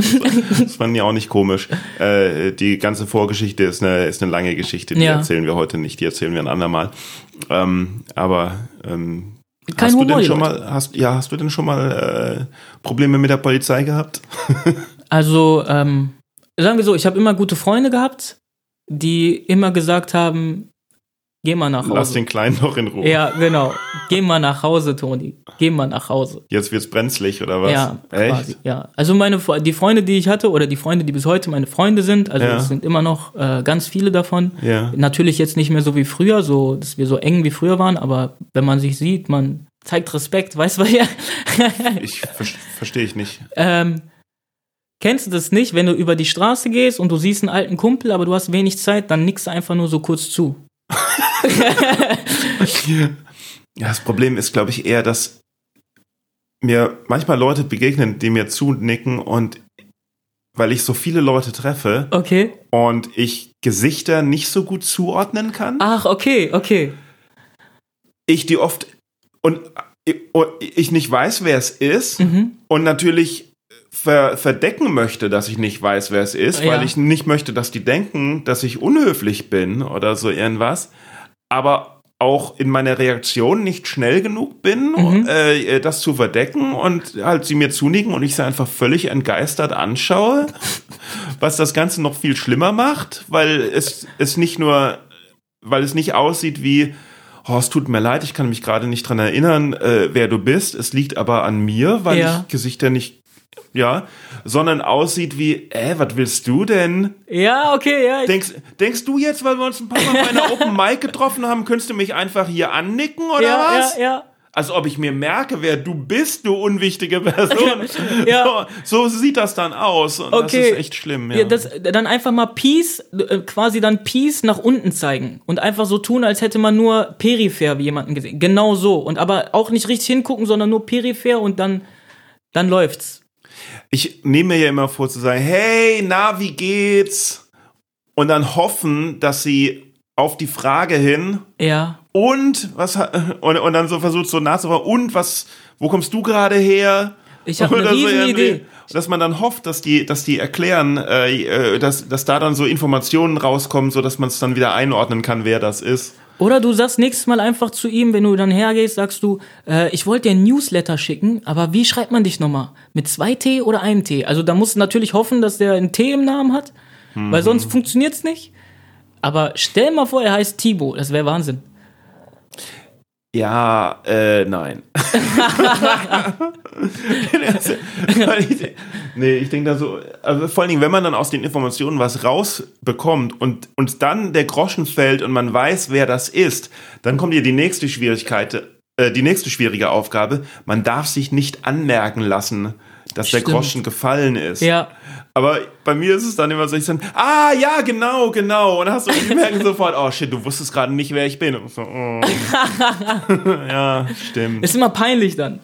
Das fanden die auch nicht komisch. Äh, die ganze Vorgeschichte ist eine, ist eine lange Geschichte. Die Ja. erzählen wir heute nicht. Die erzählen wir ein andermal. Ähm, aber ähm, Kein hast du Humor, denn die schon mal, hast, ja, hast du denn schon mal äh, Probleme mit der Polizei gehabt? Also, ähm, sagen wir so, ich habe immer gute Freunde gehabt, die immer gesagt haben, geh mal nach Lass Hause. den Kleinen noch in Ruhe. Ja, genau. Geh mal nach Hause, Toni. Geh mal nach Hause. Jetzt wird's brenzlig oder was? Ja, Echt? quasi. Ja. Also meine die Freunde, die ich hatte, oder die Freunde, die bis heute meine Freunde sind, also Ja. es sind immer noch äh, ganz viele davon. Ja. Natürlich jetzt nicht mehr so wie früher, so dass wir so eng wie früher waren, aber wenn man sich sieht, man zeigt Respekt, weißt du ja. Ich ver verstehe ich nicht. Ähm, kennst du das nicht, wenn du über die Straße gehst und du siehst einen alten Kumpel, aber du hast wenig Zeit, dann nickst du einfach nur so kurz zu. Ja, das Problem ist, glaube ich, eher, dass mir manchmal Leute begegnen, die mir zunicken und weil ich so viele Leute treffe Okay. und ich Gesichter nicht so gut zuordnen kann, Ach, okay, okay. ich die oft und ich nicht weiß, wer es ist Mhm. und natürlich ver verdecken möchte, dass ich nicht weiß, wer es ist, Ja. weil ich nicht möchte, dass die denken, dass ich unhöflich bin oder so irgendwas, aber auch in meiner Reaktion nicht schnell genug bin, Mhm. äh, das zu verdecken und halt sie mir zunicken und ich sie einfach völlig entgeistert anschaue, was das Ganze noch viel schlimmer macht, weil es, es nicht nur, weil es nicht aussieht wie, oh, es tut mir leid, ich kann mich gerade nicht dran erinnern, äh, wer du bist, es liegt aber an mir, weil Ja. ich Gesichter nicht, ja, sondern aussieht wie, äh, was willst du denn? Ja, okay, ja. Denkst, denkst du jetzt, weil wir uns ein paar Mal bei einer Open Mic getroffen haben, könntest du mich einfach hier annicken oder ja, was? ja, ja. Als ob ich mir merke, wer du bist, du unwichtige Person. Ja. so, so sieht das dann aus. Und das Okay. ist echt schlimm. Ja. Ja, das, dann einfach mal Peace, äh, quasi dann Peace nach unten zeigen und einfach so tun, als hätte man nur peripher wie jemanden gesehen. Genau so. Und aber auch nicht richtig hingucken, sondern nur peripher und dann, dann läuft's. Ich nehme mir ja immer vor zu sagen, hey, na, wie geht's? Und dann hoffen, dass sie auf die Frage hin Ja. und was und, und dann so versucht so nachzufragen und was wo kommst du gerade her? Ich habe eine so riesen irgendwie. Idee. Dass man dann hofft, dass die, dass die erklären, äh, äh, dass, dass da dann so Informationen rauskommen, so dass man es dann wieder einordnen kann, wer das ist. Oder du sagst nächstes Mal einfach zu ihm, wenn du dann hergehst, sagst du, äh, ich wollte dir ein Newsletter schicken, aber wie schreibt man dich nochmal? Mit zwei T oder einem T? Also da musst du natürlich hoffen, dass der einen T im Namen hat, weil Mhm. sonst funktioniert's nicht. Aber stell mal vor, er heißt Thibaut, das wäre Wahnsinn. Ja, äh, nein. nee, ich denke da so, also vor allen Dingen, wenn man dann aus den Informationen was rausbekommt und, und dann der Groschen fällt und man weiß, wer das ist, dann kommt ja die nächste Schwierigkeit. äh, die nächste schwierige Aufgabe. Man darf sich nicht anmerken lassen, dass der Stimmt. Groschen gefallen ist. Ja, Aber bei mir ist es dann immer so, ich sage, ah, ja, genau, genau. Und dann hast du, merken sofort, oh shit, du wusstest gerade nicht, wer ich bin. Und so, oh. ja, stimmt. ist immer peinlich dann.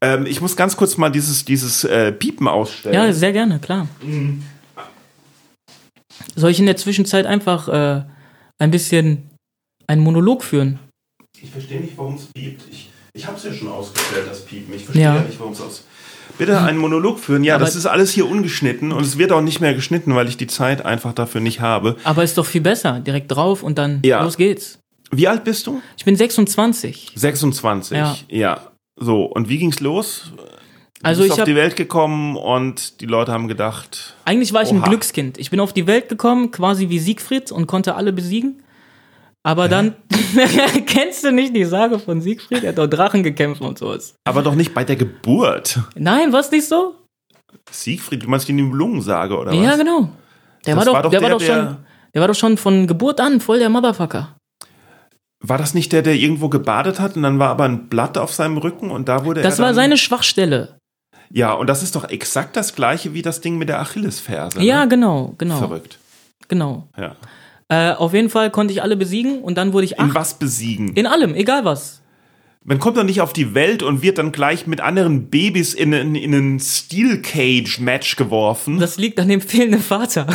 Ähm, ich muss ganz kurz mal dieses, dieses äh, Piepen ausstellen. Ja, sehr gerne, klar. Soll ich in der Zwischenzeit einfach äh, ein bisschen einen Monolog führen? Ich verstehe nicht, warum es piept. Ich, ich habe es ja schon ausgestellt, das Piepen. Ich verstehe Ja. ja. nicht, warum es aus. Bitte einen Monolog führen. Ja, Aber- das ist alles hier ungeschnitten und es wird auch nicht mehr geschnitten, weil ich die Zeit einfach dafür nicht habe. Aber ist doch viel besser. Direkt drauf und dann Ja. los geht's. Wie alt bist du? Ich bin 26. 26. Ja. ja. So, und wie ging's los? Du Also bist ich auf die Welt gekommen und die Leute haben gedacht, eigentlich war ich ein Oha. Glückskind. Ich bin auf die Welt gekommen, quasi wie Siegfried und konnte alle besiegen. Aber dann kennst du nicht die Sage von Siegfried? Er hat doch Drachen gekämpft und sowas. aber doch nicht bei der Geburt. Nein, was nicht so? Siegfried, du meinst die Nibelungensage oder was? Ja, genau. Der Das war doch, war doch der, war der, doch schon, der- der war doch schon von Geburt an voll der Motherfucker. War das nicht der, der irgendwo gebadet hat und dann war aber ein Blatt auf seinem Rücken und da wurde Das er war dann, seine Schwachstelle. Ja, und das ist doch exakt das gleiche wie das Ding mit der Achillesferse. Ja, ne? genau, genau, Verrückt. genau. Ja. Äh, auf jeden Fall konnte ich alle besiegen und dann wurde ich In acht. was besiegen? In allem, egal was. Man kommt doch nicht auf die Welt und wird dann gleich mit anderen Babys in, in, in ein Steel Cage Match geworfen. Das liegt an dem fehlenden Vater.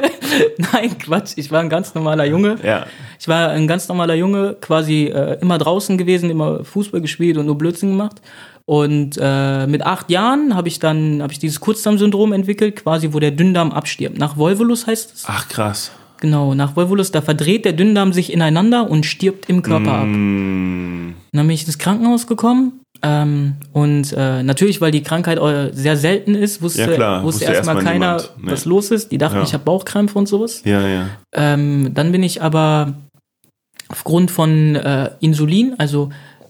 Nein, Quatsch. Ich war ein ganz normaler Junge. ja. Ich war ein ganz normaler Junge, quasi äh, immer draußen gewesen, immer Fußball gespielt und nur Blödsinn gemacht. Und äh, mit acht Jahren habe ich dann habe ich dieses Kurzdarmsyndrom entwickelt, quasi wo der Dünndarm abstirbt. Nach Volvolus heißt es. Ach krass. Genau, nach Volvolus, da verdreht der Dünndarm sich ineinander und stirbt im Körper ab. Mm, Dann bin ich ins Krankenhaus gekommen. Ähm, und äh, natürlich, weil die Krankheit äh, sehr selten ist, wusste, Ja, klar, wusste, wusste erstmal erstmal keiner. Nee. was los ist. Die dachten, Ja. ich habe Bauchkrämpfe und sowas. ja, ja. Ähm, dann bin ich aber aufgrund von äh, Insulin, also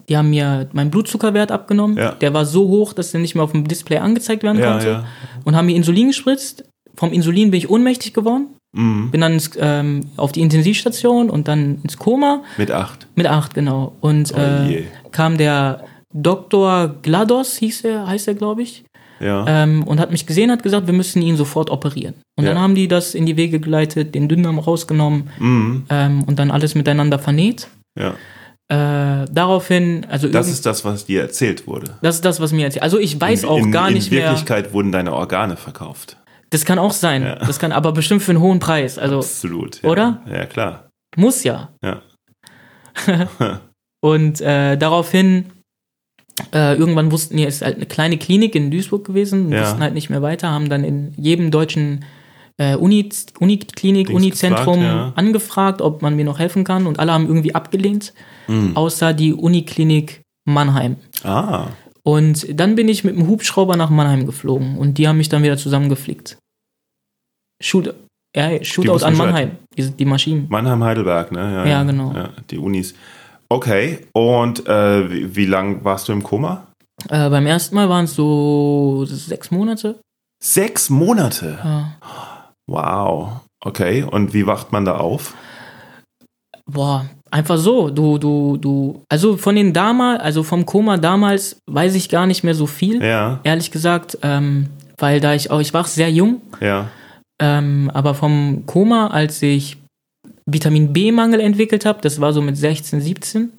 die haben mir meinen Blutzuckerwert abgenommen. Ja. Der war so hoch, dass der nicht mehr auf dem Display angezeigt werden Ja, konnte. ja. Und haben mir Insulin gespritzt. Vom Insulin bin ich ohnmächtig geworden. Mm, Bin dann ins, ähm, auf die Intensivstation und dann ins Koma. mit acht. Mit acht, genau. Und Oh äh, kam der Dr. Glados, hieß er, heißt er, glaube ich, Ja. ähm, und hat mich gesehen, hat gesagt, wir müssen ihn sofort operieren. Und Ja. dann haben die das in die Wege geleitet, den Dünndarm rausgenommen mm, ähm, und dann alles miteinander vernäht. ja. Äh, daraufhin, also Das ist das, was dir erzählt wurde. das ist das, was mir erzählt. Also ich weiß in, auch in, gar in nicht mehr. Wirklichkeit wurden deine Organe verkauft. Das kann auch sein. Ja. Das kann, aber bestimmt für einen hohen Preis. Also Absolut. Ja. Oder? Ja, klar. muss ja. Ja. Und äh, daraufhin, äh, irgendwann wussten es ist halt eine kleine Klinik in Duisburg gewesen, Ja. wussten halt nicht mehr weiter, haben dann in jedem deutschen äh, Uni, Uniklinik, Dings Unizentrum gefragt, ja. angefragt, ob man mir noch helfen kann. Und alle haben irgendwie abgelehnt, Mm. außer die Uniklinik Mannheim. Ah. Und dann bin ich mit dem Hubschrauber nach Mannheim geflogen und die haben mich dann wieder zusammengeflickt. Shoot, ja, Shootout an. Mannheim, die, die Maschinen. Mannheim, Heidelberg, ne? Ja, genau. Ja, die Unis. Okay, und äh, wie, wie lang warst du im Koma? Äh, beim ersten Mal waren es so sechs Monate. Sechs Monate. Ja. Wow. Okay, und wie wacht man da auf? Boah, einfach so. Du, du, du. Also von den damals, also vom Koma damals weiß ich gar nicht mehr so viel, Ja, ehrlich gesagt, ähm, weil da ich auch, ich war sehr jung, ja. Ähm, aber vom Koma, als ich Vitamin B-Mangel entwickelt habe, das war so mit 16, 17,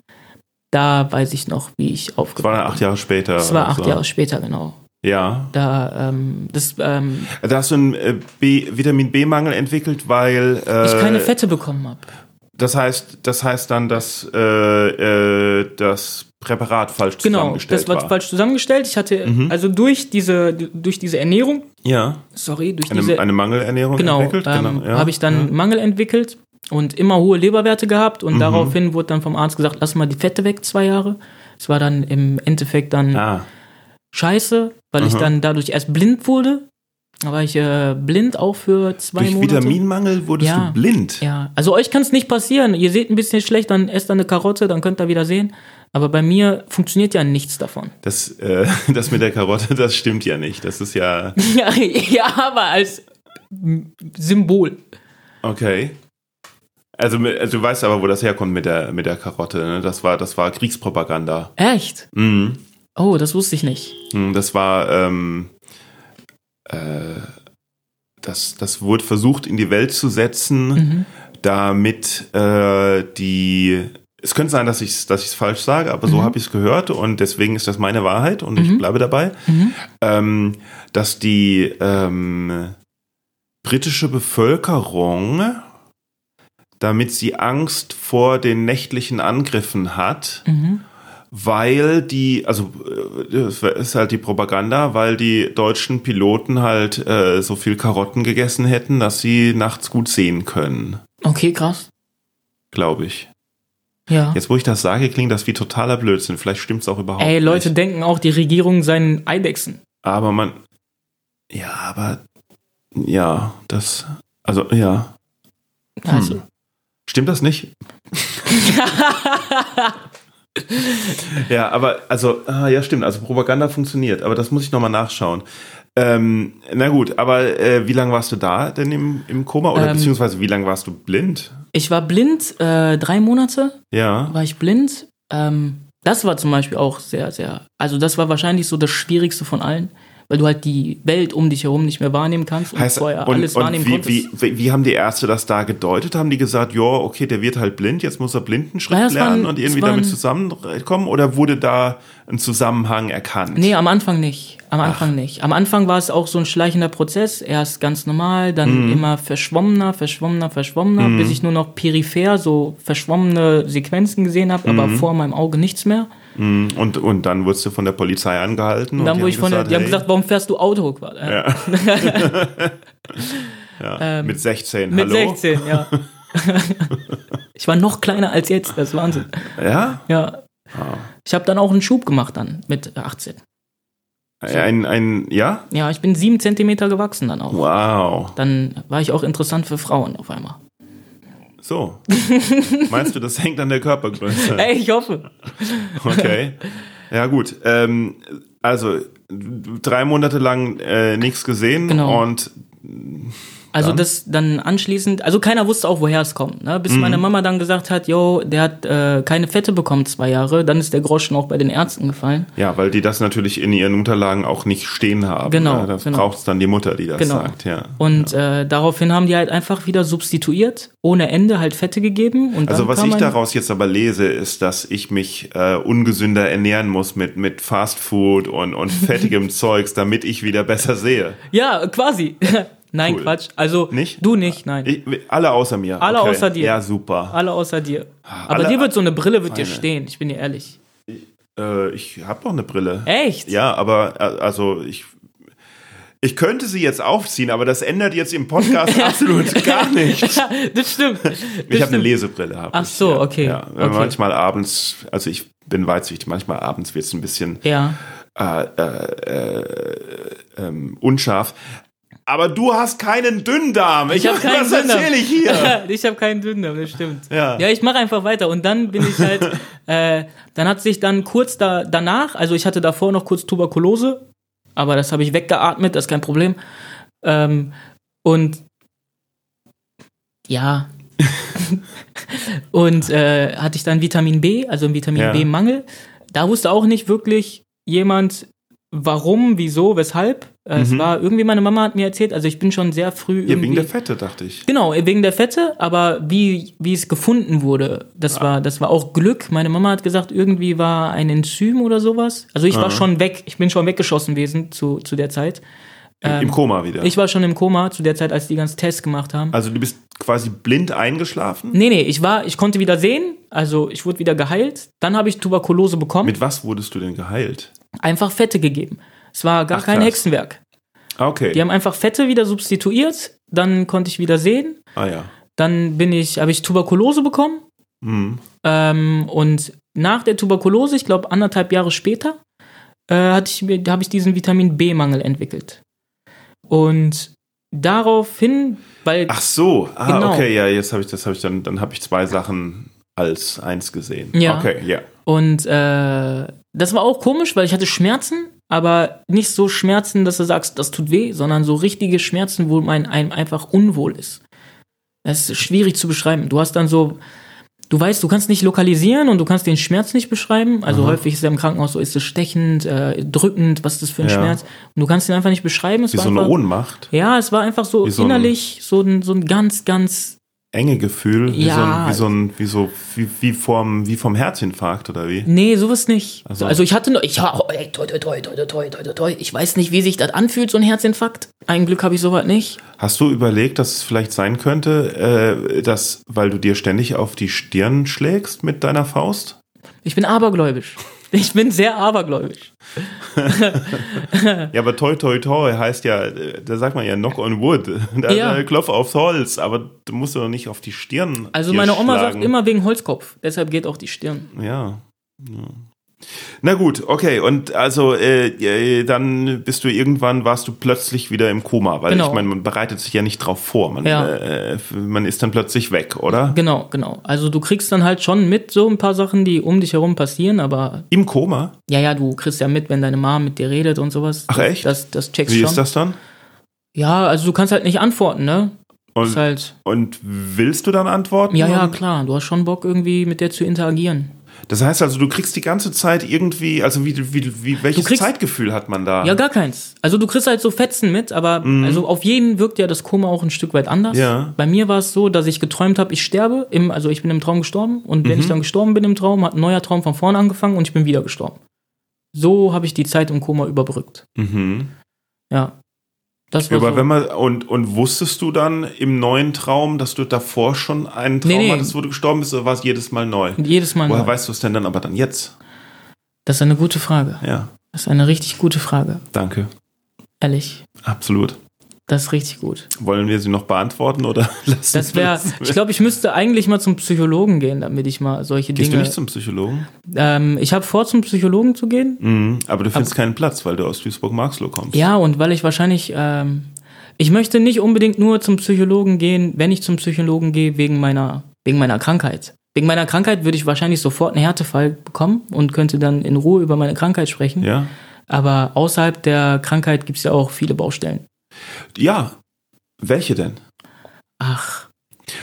da weiß ich noch, wie ich Das war aufgewacht dann acht Jahre später. Das war acht so. Jahre später, genau. Ja. Da, ähm, das, ähm, Da hast du einen äh, B Vitamin B-Mangel entwickelt, weil. Äh, ich keine Fette bekommen habe. Das heißt, das heißt dann, dass äh, äh, das Präparat falsch Genau, zusammengestellt das war, war. falsch zusammengestellt. Ich hatte, Mhm. also durch diese, durch diese Ernährung, Ja, sorry, durch diese eine, eine Mangelernährung genau, entwickelt. ähm, ja. habe ich dann Mangel entwickelt und immer hohe Leberwerte gehabt und Mhm. daraufhin wurde dann vom Arzt gesagt, lass mal die Fette weg, zwei Jahre. Es war dann im Endeffekt dann Ah, scheiße, weil ich Aha. dann dadurch erst blind wurde. Da war ich äh, blind auch für zwei durch Monate. Vitaminmangel wurdest Ja. du blind. Ja, also euch kann es nicht passieren. Ihr seht ein bisschen schlecht, dann esst eine Karotte, dann könnt ihr wieder sehen. Aber bei mir funktioniert ja nichts davon. Das, äh, das mit der Karotte, das stimmt ja nicht. Das ist ja. ja, ja, aber als Symbol. Okay. Also, also du weißt aber, wo das herkommt mit der, mit der Karotte. Ne? Das, war, das war Kriegspropaganda. Echt? Mhm. Oh, das wusste ich nicht. Mm, Das war, ähm, äh, das, das wurde versucht in die Welt zu setzen, Mhm. damit äh, die. Es könnte sein, dass ich es dass ich's falsch sage, aber so Mhm. habe ich es gehört und deswegen ist das meine Wahrheit und ich Mhm. bleibe dabei, Mhm. ähm, dass die ähm, britische Bevölkerung, damit sie Angst vor den nächtlichen Angriffen hat, Mhm. weil die, also äh, das ist halt die Propaganda, weil die deutschen Piloten halt äh, so viel Karotten gegessen hätten, dass sie nachts gut sehen können, Okay, krass. glaube ich. Ja. Jetzt, wo ich das sage, klingt das wie totaler Blödsinn. Vielleicht stimmt es auch überhaupt Ey, Leute nicht. denken auch, die Regierung seien Eidechsen. Aber man, ja, aber ja, das, also ja, Also. stimmt das nicht? Ja, aber also, ah, ja, stimmt. Also Propaganda funktioniert, aber das muss ich nochmal nachschauen. Ähm, na gut, aber äh, wie lange warst du da denn im, im Koma oder Ähm, beziehungsweise wie lange warst du blind? Ich war blind, äh, drei Monate Ja. war ich blind. Ähm, das war zum Beispiel auch sehr, sehr, also das war wahrscheinlich so das Schwierigste von allen, weil du halt die Welt um dich herum nicht mehr wahrnehmen kannst und Heißt, vorher und, alles und wahrnehmen wie, konntest. wie, wie, haben die Ärzte das da gedeutet? Haben die gesagt, ja, okay, der wird halt blind, jetzt muss er Blindenschrift Ja, lernen waren- und irgendwie damit zusammenkommen? Oder wurde da ein Zusammenhang erkannt? Nee, am Anfang nicht. Am Anfang nicht. Am Anfang war es auch so ein schleichender Prozess. Erst ganz normal, dann Mhm. immer verschwommener, verschwommener, verschwommener, bis ich nur noch peripher so verschwommene Sequenzen gesehen habe, aber Mhm. vor meinem Auge nichts mehr. Mm, Und, und dann wurdest du von der Polizei angehalten. Und dann wurde ich haben von der, die haben hey, gesagt, warum fährst du Auto? Äh, ja, ähm, mit 16, Mit hallo? 16, ja. ich war noch kleiner als jetzt, das ist Wahnsinn. Ja? Ja. Ah. Ich habe dann auch einen Schub gemacht dann mit 18. Ein, ein, ja? Ja, ich bin sieben Zentimeter gewachsen dann auch. Wow. Dann war ich auch interessant für Frauen auf einmal. So. Meinst du, das hängt an der Körpergröße? Ey, ich hoffe. Okay. Ja, gut. Ähm, also, drei Monate lang äh, nichts gesehen Genau. und Also Dann? das dann anschließend, also keiner wusste auch, woher es kommt. Ne? Mhm. Bis meine Mama dann gesagt hat, yo, der hat äh, keine Fette bekommen zwei Jahre, dann ist der Groschen auch bei den Ärzten gefallen. ja, weil die das natürlich in ihren Unterlagen auch nicht stehen haben. Genau, ne? Das genau. braucht dann die Mutter, die das Genau. sagt, ja. Und äh, daraufhin haben die halt einfach wieder substituiert, ohne Ende halt Fette gegeben. Und Also was ich daraus jetzt aber lese, ist, dass ich mich äh, ungesünder ernähren muss mit, mit Fastfood und, und fettigem Zeugs, damit ich wieder besser sehe. Ja, quasi. Nein, Cool. Quatsch. Also Nicht? du nicht, nein. Ich, alle außer mir. Alle okay. außer dir. Ja, super. Alle außer dir. Aber Alle- dir wird so eine Brille wird dir Meine. stehen, ich bin dir ehrlich. Äh, ich habe doch eine Brille. Echt? Ja, aber äh, also ich ich könnte sie jetzt aufziehen, aber das ändert jetzt im Podcast absolut gar nichts. das stimmt. Das Ich habe eine. Lesebrille. Ach ich, so, ja. okay. Ja, Okay. Manchmal abends, also ich bin weitsichtig, manchmal abends wird es ein bisschen Ja. äh, äh, äh, ähm, unscharf. Aber du hast keinen Dünndarm. Ich habe keinen Was Dünndarm. erzähle ich hier? ich habe keinen Dünndarm, das stimmt. Ja. ja ich mache einfach weiter und dann bin ich halt, äh, dann hat sich dann kurz da, danach, also ich hatte davor noch kurz Tuberkulose, aber das habe ich weggeatmet, das ist kein Problem. Ähm, und ja. und äh, hatte ich dann Vitamin B, also einen Vitamin Ja. B-Mangel. Da wusste auch nicht wirklich jemand, warum, wieso, weshalb. Äh, Es Mhm. war irgendwie, meine Mama hat mir erzählt, also ich bin schon sehr früh Ja, wegen der Fette, dachte ich. Genau, wegen der Fette, aber wie, wie es gefunden wurde, das war, das war auch Glück. Meine Mama hat gesagt, irgendwie war ein Enzym oder sowas. Also ich war Aha. schon weg, ich bin schon weggeschossen gewesen zu, zu der Zeit. Im- Im Koma wieder. Ähm, Ich war schon im Koma zu der Zeit, als die ganzen Tests gemacht haben. also du bist quasi blind eingeschlafen? Nee, nee, ich war, ich konnte wieder sehen, also ich wurde wieder geheilt. Dann habe ich Tuberkulose bekommen, Mit was wurdest du denn geheilt? einfach Fette gegeben. Es war gar Ach, kein krass. Hexenwerk. Okay. Die haben einfach Fette wieder substituiert, dann konnte ich wieder sehen. ah ja. Dann bin ich, habe ich Tuberkulose bekommen. Hm. Ähm, und nach der Tuberkulose, ich glaube anderthalb Jahre später, äh, hatte ich, habe ich diesen Vitamin B-Mangel entwickelt. Und daraufhin, weil Ach so. Ah, Genau. okay, ja, jetzt habe ich das habe ich dann dann habe ich zwei Sachen als eins gesehen. Ja. Okay, ja. und äh, das war auch komisch, weil ich hatte Schmerzen, aber nicht so Schmerzen, dass du sagst, das tut weh, sondern so richtige Schmerzen, wo man einem einfach unwohl ist. Das ist schwierig zu beschreiben. Du hast dann so, du weißt, du kannst nicht lokalisieren und du kannst den Schmerz nicht beschreiben. Also häufig ist er im Krankenhaus so, ist es stechend, äh, drückend, was ist das für ein Ja. Schmerz? Und du kannst ihn einfach nicht beschreiben. Es Wie war so eine einfach, Ohnmacht. Ja, es war einfach so, Wie innerlich so ein, so ein ganz, ganz, enge Gefühl, wie ja. so ein, wie so ein, wie, so, wie, wie, vom, wie vom Herzinfarkt oder wie? Nee, sowas nicht. Also, also ich hatte nur ich oh, toi, toi, toi, toi, toi, toi, toi, ich weiß nicht, wie sich das anfühlt, so ein Herzinfarkt. Ein Glück habe ich sowas nicht. Hast du überlegt, dass es vielleicht sein könnte, äh, dass, weil du dir ständig auf die Stirn schlägst mit deiner Faust? Ich bin abergläubisch. Ich bin sehr abergläubisch. Ja, aber toi toi toi heißt ja, da sagt man ja knock on wood. Da, Ja. da klopf aufs Holz, aber du musst doch nicht auf die Stirn. Also meine Oma schlagen. sagt immer wegen Holzkopf. Deshalb geht auch die Stirn. Ja. ja. Na gut, okay. Und also äh, äh, dann bist du irgendwann, warst du plötzlich wieder im Koma, weil Genau. ich meine, man bereitet sich ja nicht drauf vor. Man, Ja. äh, man ist dann plötzlich weg, oder? Genau, genau. Also du kriegst dann halt schon mit so ein paar Sachen, die um dich herum passieren, aber Im Koma? ja, ja, du kriegst ja mit, wenn deine Mom mit dir redet und sowas. Ach, das, echt? Das, das checkst Wie schon. ist das dann? Ja, also du kannst halt nicht antworten, ne? Und, halt, und willst du dann antworten? ja, ja, klar. Du hast schon Bock, irgendwie mit der zu interagieren. Das heißt also, du kriegst die ganze Zeit irgendwie, also wie, wie, wie welches kriegst- Zeitgefühl hat man da? Ja, gar keins. Also du kriegst halt so Fetzen mit, aber also auf jeden wirkt ja das Koma auch ein Stück weit anders. Mhm. Ja. Bei mir war es so, dass ich geträumt habe, ich sterbe, im, also ich bin im Traum gestorben und wenn Mhm. ich dann gestorben bin im Traum, hat ein neuer Traum von vorne angefangen und ich bin wieder gestorben. So habe ich die Zeit im Koma überbrückt. Mhm. Ja. Das war aber so. wenn man, und, und wusstest du dann im neuen Traum, dass du davor schon einen Traum Nee, nee. hattest, wo du gestorben bist, oder war es jedes Mal neu? jedes Mal. Woher neu. weißt du es denn dann aber dann jetzt? Das ist eine gute Frage. Ja, Das ist eine richtig gute Frage. danke. Ehrlich. Absolut. Das ist richtig gut. Wollen wir sie noch beantworten oder lassen Das wäre, ich glaube, ich müsste eigentlich mal zum Psychologen gehen, damit ich mal solche Gehst du Dinge. nicht zum Psychologen? ähm, ich habe vor, zum Psychologen zu gehen. Mhm, aber du findest keinen Platz, weil du aus Duisburg-Marxloh kommst. Ja, und weil ich wahrscheinlich, ähm, ich möchte nicht unbedingt nur zum Psychologen gehen, wenn ich zum Psychologen gehe, wegen meiner, wegen meiner Krankheit. Wegen meiner Krankheit würde ich wahrscheinlich sofort einen Härtefall bekommen und könnte dann in Ruhe über meine Krankheit sprechen. Ja? Aber außerhalb der Krankheit gibt es ja auch viele Baustellen. Ja. Welche denn? Ach,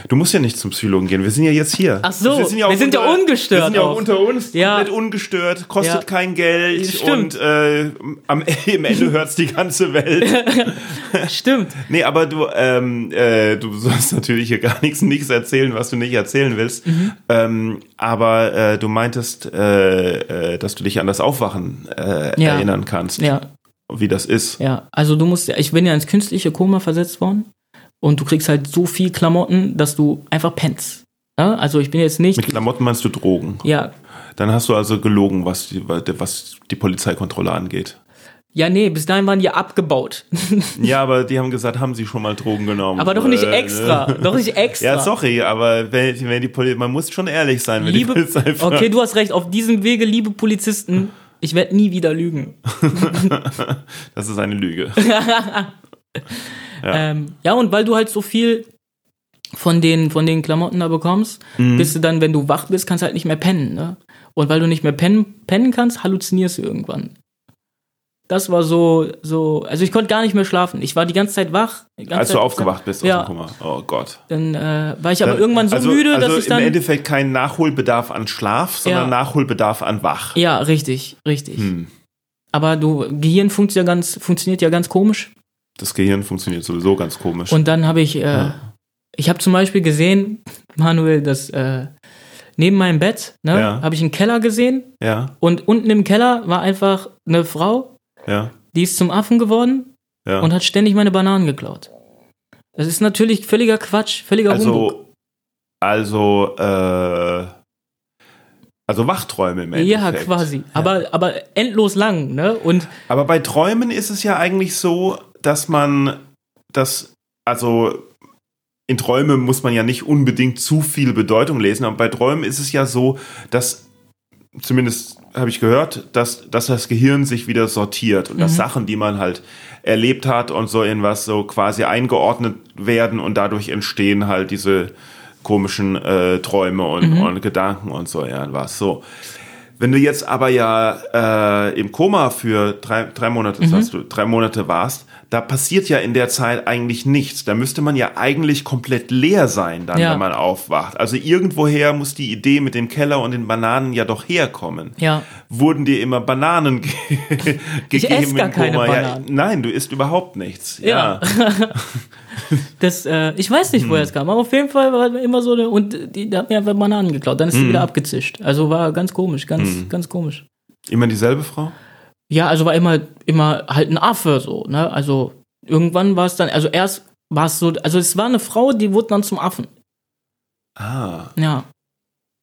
Du musst ja nicht zum Psychologen gehen. Wir sind ja jetzt hier. Ach so, wir sind ja, wir sind ja unter, ungestört Wir sind ja auch auch. unter uns, Ja. komplett ungestört, kostet Ja. kein Geld Stimmt. und äh, am, im Ende hört's die ganze Welt. stimmt. Nee, aber du, ähm, äh, du sollst natürlich hier gar nichts, nichts erzählen, was du nicht erzählen willst. Mhm. Ähm, aber äh, du meintest, äh, äh, dass du dich an das Aufwachen äh, Ja. erinnern kannst, Ja, wie das ist. ja. Also du musst, ja- ich bin ja ins künstliche Koma versetzt worden und du kriegst halt so viel Klamotten, dass du einfach pennst. Ja? Also ich bin jetzt nicht, Mit Klamotten meinst du Drogen. ja, Dann hast du also gelogen, was die, was die Polizeikontrolle angeht. ja, nee, bis dahin waren die abgebaut. Ja, aber die haben gesagt, haben sie schon mal Drogen genommen. Aber doch nicht Äh, extra, doch nicht extra. Ja, sorry, aber wenn, wenn die Poli man muss schon ehrlich sein, wenn Liebe, die Polizei fragt. okay, du hast recht. Auf diesem Wege, liebe Polizisten, ich werde nie wieder lügen. Das ist eine Lüge. Ja. Ähm, ja, und weil du halt so viel von den, von den Klamotten da bekommst, Mhm. bist du dann, wenn du wach bist, kannst du halt nicht mehr pennen. Ne? Und weil du nicht mehr pennen, pennen kannst, halluzinierst du irgendwann. Das war so, so, also ich konnte gar nicht mehr schlafen. Ich war die ganze Zeit wach. Ganze Als du Zeit- aufgewacht bist aus ja, dem Koma. Oh Gott. dann äh, war ich aber Dann- irgendwann so also, müde, also dass ich im dann. Endeffekt kein Nachholbedarf an Schlaf, sondern Ja. Nachholbedarf an Wach. ja, richtig, richtig. Hm. Aber du, Gehirn funktioniert ja ganz, funktioniert ja ganz komisch. Das Gehirn funktioniert sowieso ganz komisch. Und dann habe ich, äh, ich habe zum Beispiel gesehen, Manuel, dass äh, neben meinem Bett, ne, Ja. habe ich einen Keller gesehen ja, und unten im Keller war einfach eine Frau, ja, die ist zum Affen geworden ja. und hat ständig meine Bananen geklaut. Das ist natürlich völliger Quatsch, völliger Humbug. also, also, äh, also Wachträume im Endeffekt. Ja, quasi. Aber, aber endlos lang, ne? Und Aber bei Träumen ist es ja eigentlich so, dass man das, also in Träume muss man ja nicht unbedingt zu viel Bedeutung lesen, aber bei Träumen ist es ja so, dass, zumindest habe ich gehört, dass, dass das Gehirn sich wieder sortiert und dass Sachen, die man halt erlebt hat und so in was so quasi eingeordnet werden und dadurch entstehen halt diese komischen äh, Träume und, und Gedanken und so, ja, was so. Wenn du jetzt aber ja äh, im Koma für drei, drei Monate, Mhm. sagst du, drei Monate warst, da passiert ja in der Zeit eigentlich nichts. Da müsste man ja eigentlich komplett leer sein, dann, Ja. wenn man aufwacht. Also irgendwoher muss die Idee mit dem Keller und den Bananen ja doch herkommen. Ja. Wurden dir immer Bananen ge gegeben ess gar im keine Koma? Ja, Bananen. nein, du isst überhaupt nichts. Ja. Das, äh, ich weiß nicht, Hm. woher es kam, aber auf jeden Fall war immer so eine, und die, die hat mir einfach Bananen geklaut, dann ist Hm. sie wieder abgezischt. Also war ganz komisch, ganz, ganz komisch. Immer dieselbe Frau? Ja, also war immer, immer halt ein Affe so, ne? Also irgendwann war es dann, also erst war es so, also es war eine Frau, die wurde dann zum Affen. Ah. Ja.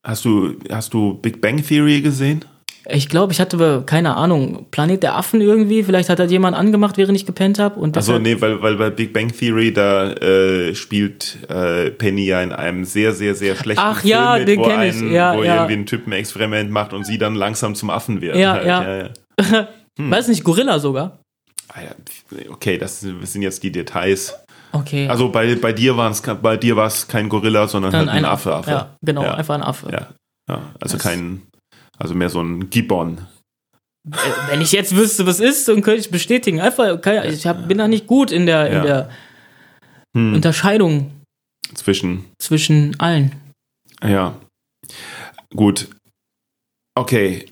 Hast du, hast du Big Bang Theory gesehen? Ich glaube, ich hatte, keine Ahnung, Planet der Affen irgendwie, vielleicht hat das jemand angemacht, während ich gepennt habe. Also deshalb- nee, weil, weil bei Big Bang Theory, da äh, spielt äh, Penny ja in einem sehr, sehr, sehr schlechten Ach Film ja, mit, den wo, kenn ich. Ja, wo ja. irgendwie ein Typ ein Experiment macht und sie dann langsam zum Affen wird. Ja, halt. ja. ja, ja. Weiß nicht, Gorilla sogar. Ah. Okay, das sind jetzt die Details. Okay. Also bei, bei dir war es bei dir war es kein Gorilla, sondern halt ein Affe, Affe. Ja, genau, Ja. einfach ein Affe. Ja, ja. Also Das- kein, also mehr so ein Gibbon. Äh, Wenn ich jetzt wüsste, was ist, dann könnte ich bestätigen. Einfach, ich hab, bin da nicht gut in der, Ja. in der Hm. Unterscheidung Zwischen zwischen allen. Ja. Gut. Okay.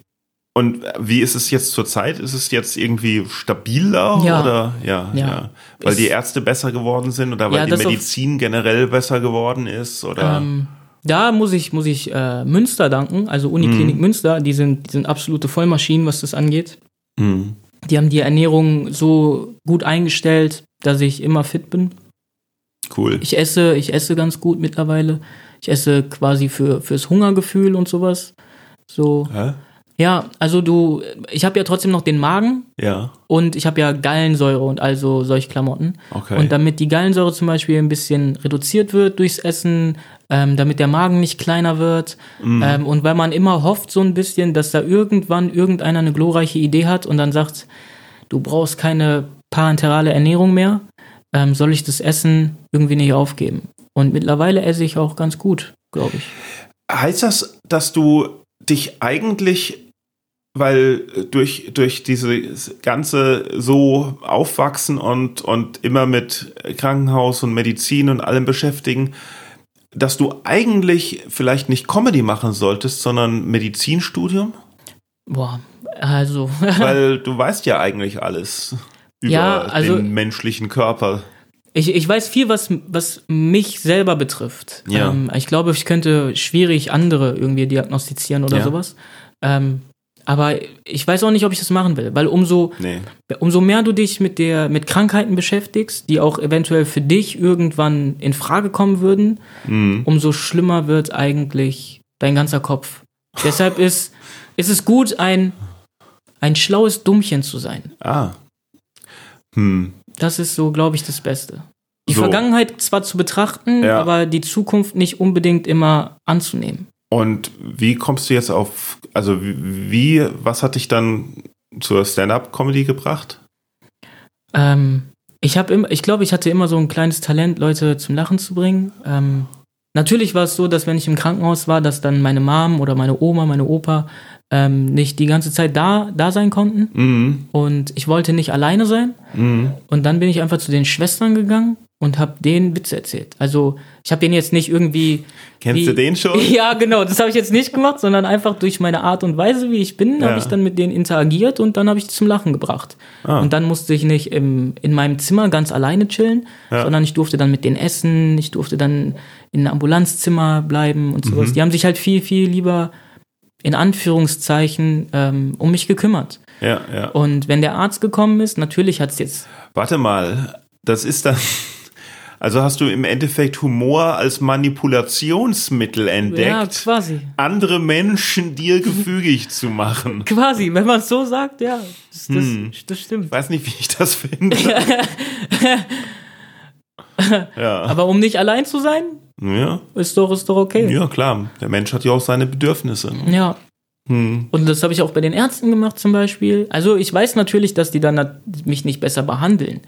Und wie ist es jetzt zurzeit? Ist es jetzt irgendwie stabiler Ja. oder ja, ja. Ja. Weil Es- die Ärzte besser geworden sind oder weil Ja, die das auf- Medizin generell besser geworden ist oder Ähm, da muss ich, muss ich äh, Münster danken, also Uniklinik Mhm. Münster, die sind, die sind absolute Vollmaschinen, was das angeht. Hm. Die haben die Ernährung so gut eingestellt, dass ich immer fit bin. cool. Ich esse, ich esse ganz gut mittlerweile. Ich esse quasi für, fürs Hungergefühl und sowas. So, Hä? Ja, also du, ich habe ja trotzdem noch den Magen Ja, und ich habe ja Gallensäure und also solche Klamotten. okay. Und damit die Gallensäure zum Beispiel ein bisschen reduziert wird durchs Essen, ähm, damit der Magen nicht kleiner wird Mhm. ähm, und weil man immer hofft so ein bisschen, dass da irgendwann irgendeiner eine glorreiche Idee hat und dann sagt, du brauchst keine parenterale Ernährung mehr, ähm, soll ich das Essen irgendwie nicht aufgeben. Und mittlerweile esse ich auch ganz gut, glaube ich. heißt das, dass du dich eigentlich weil äh, durch, durch dieses ganze so aufwachsen und, und immer mit Krankenhaus und Medizin und allem beschäftigen, dass du eigentlich vielleicht nicht Comedy machen solltest, sondern Medizinstudium? Boah, also Weil du weißt ja eigentlich alles über Ja, also- den menschlichen Körper. Ich, ich weiß viel, was, was mich selber betrifft. Ja. Ähm, ich glaube, ich könnte schwierig andere irgendwie diagnostizieren oder Ja. sowas. Ähm, aber ich weiß auch nicht, ob ich das machen will, weil umso, Nee. umso mehr du dich mit der, mit Krankheiten beschäftigst, die auch eventuell für dich irgendwann in Frage kommen würden, Mhm. umso schlimmer wird eigentlich dein ganzer Kopf. Deshalb ist, ist es gut, ein, ein schlaues Dummchen zu sein. Ah. Hm. Das ist so, glaube ich, das Beste. Die So. Vergangenheit zwar zu betrachten, Ja. aber die Zukunft nicht unbedingt immer anzunehmen. Und wie kommst du jetzt auf, also wie, was hat dich dann zur Stand-up-Comedy gebracht? Ähm, ich habe immer, ich glaube, ich hatte immer so ein kleines Talent, Leute zum Lachen zu bringen. Ähm, natürlich war es so, dass wenn ich im Krankenhaus war, dass dann meine Mom oder meine Oma, meine Opa ähm, nicht die ganze Zeit da, da sein konnten. Mhm. Und ich wollte nicht alleine sein. Mhm. Und dann bin ich einfach zu den Schwestern gegangen und habe denen Witze erzählt. Also ich habe denen jetzt nicht irgendwie Kennst Wie- du den schon? Ja, genau. Das habe ich jetzt nicht gemacht, sondern einfach durch meine Art und Weise, wie ich bin, Ja. habe ich dann mit denen interagiert und dann habe ich die zum Lachen gebracht. Ah. Und dann musste ich nicht im, in meinem Zimmer ganz alleine chillen, Ja. sondern ich durfte dann mit denen essen, ich durfte dann in einem Ambulanzzimmer bleiben und Mhm. sowas. Die haben sich halt viel, viel lieber in Anführungszeichen ähm, um mich gekümmert. Ja, ja. Und wenn der Arzt gekommen ist, natürlich hat es jetzt Warte mal, das ist dann. Also hast du im Endeffekt Humor als Manipulationsmittel ja entdeckt, quasi. andere Menschen dir gefügig zu machen. Quasi, wenn man es so sagt, ja, das, das, Hm. das stimmt. Ich weiß nicht, wie ich das finde. ja. Aber um nicht allein zu sein, ja, ist doch, ist doch okay. ja, klar. Der Mensch hat ja auch seine Bedürfnisse. Ja. Hm. Und das habe ich auch bei den Ärzten gemacht zum Beispiel. Also ich weiß natürlich, dass die dann mich nicht besser behandeln.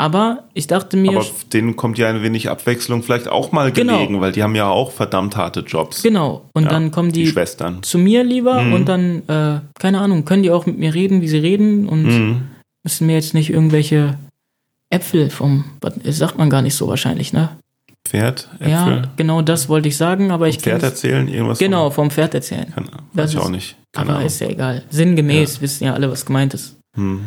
Aber ich dachte mir, Aber denen kommt ja ein wenig Abwechslung vielleicht auch mal Genau. gelegen, weil die haben ja auch verdammt harte Jobs. genau. Und Ja, dann kommen die die, Schwestern. zu mir lieber Mhm. und dann, äh, keine Ahnung, können die auch mit mir reden, wie sie reden und Mhm. müssen mir jetzt nicht irgendwelche Äpfel vom, sagt man gar nicht so wahrscheinlich, ne? Pferd, Äpfel. Ja, genau das wollte ich sagen, aber ich Pferd erzählen, irgendwas. Genau, vom Pferd erzählen. Kann, Das weiß ich ist- auch nicht. Keine aber Ahnung. ist ja egal. Sinngemäß wissen ja alle, was gemeint ist. Hm.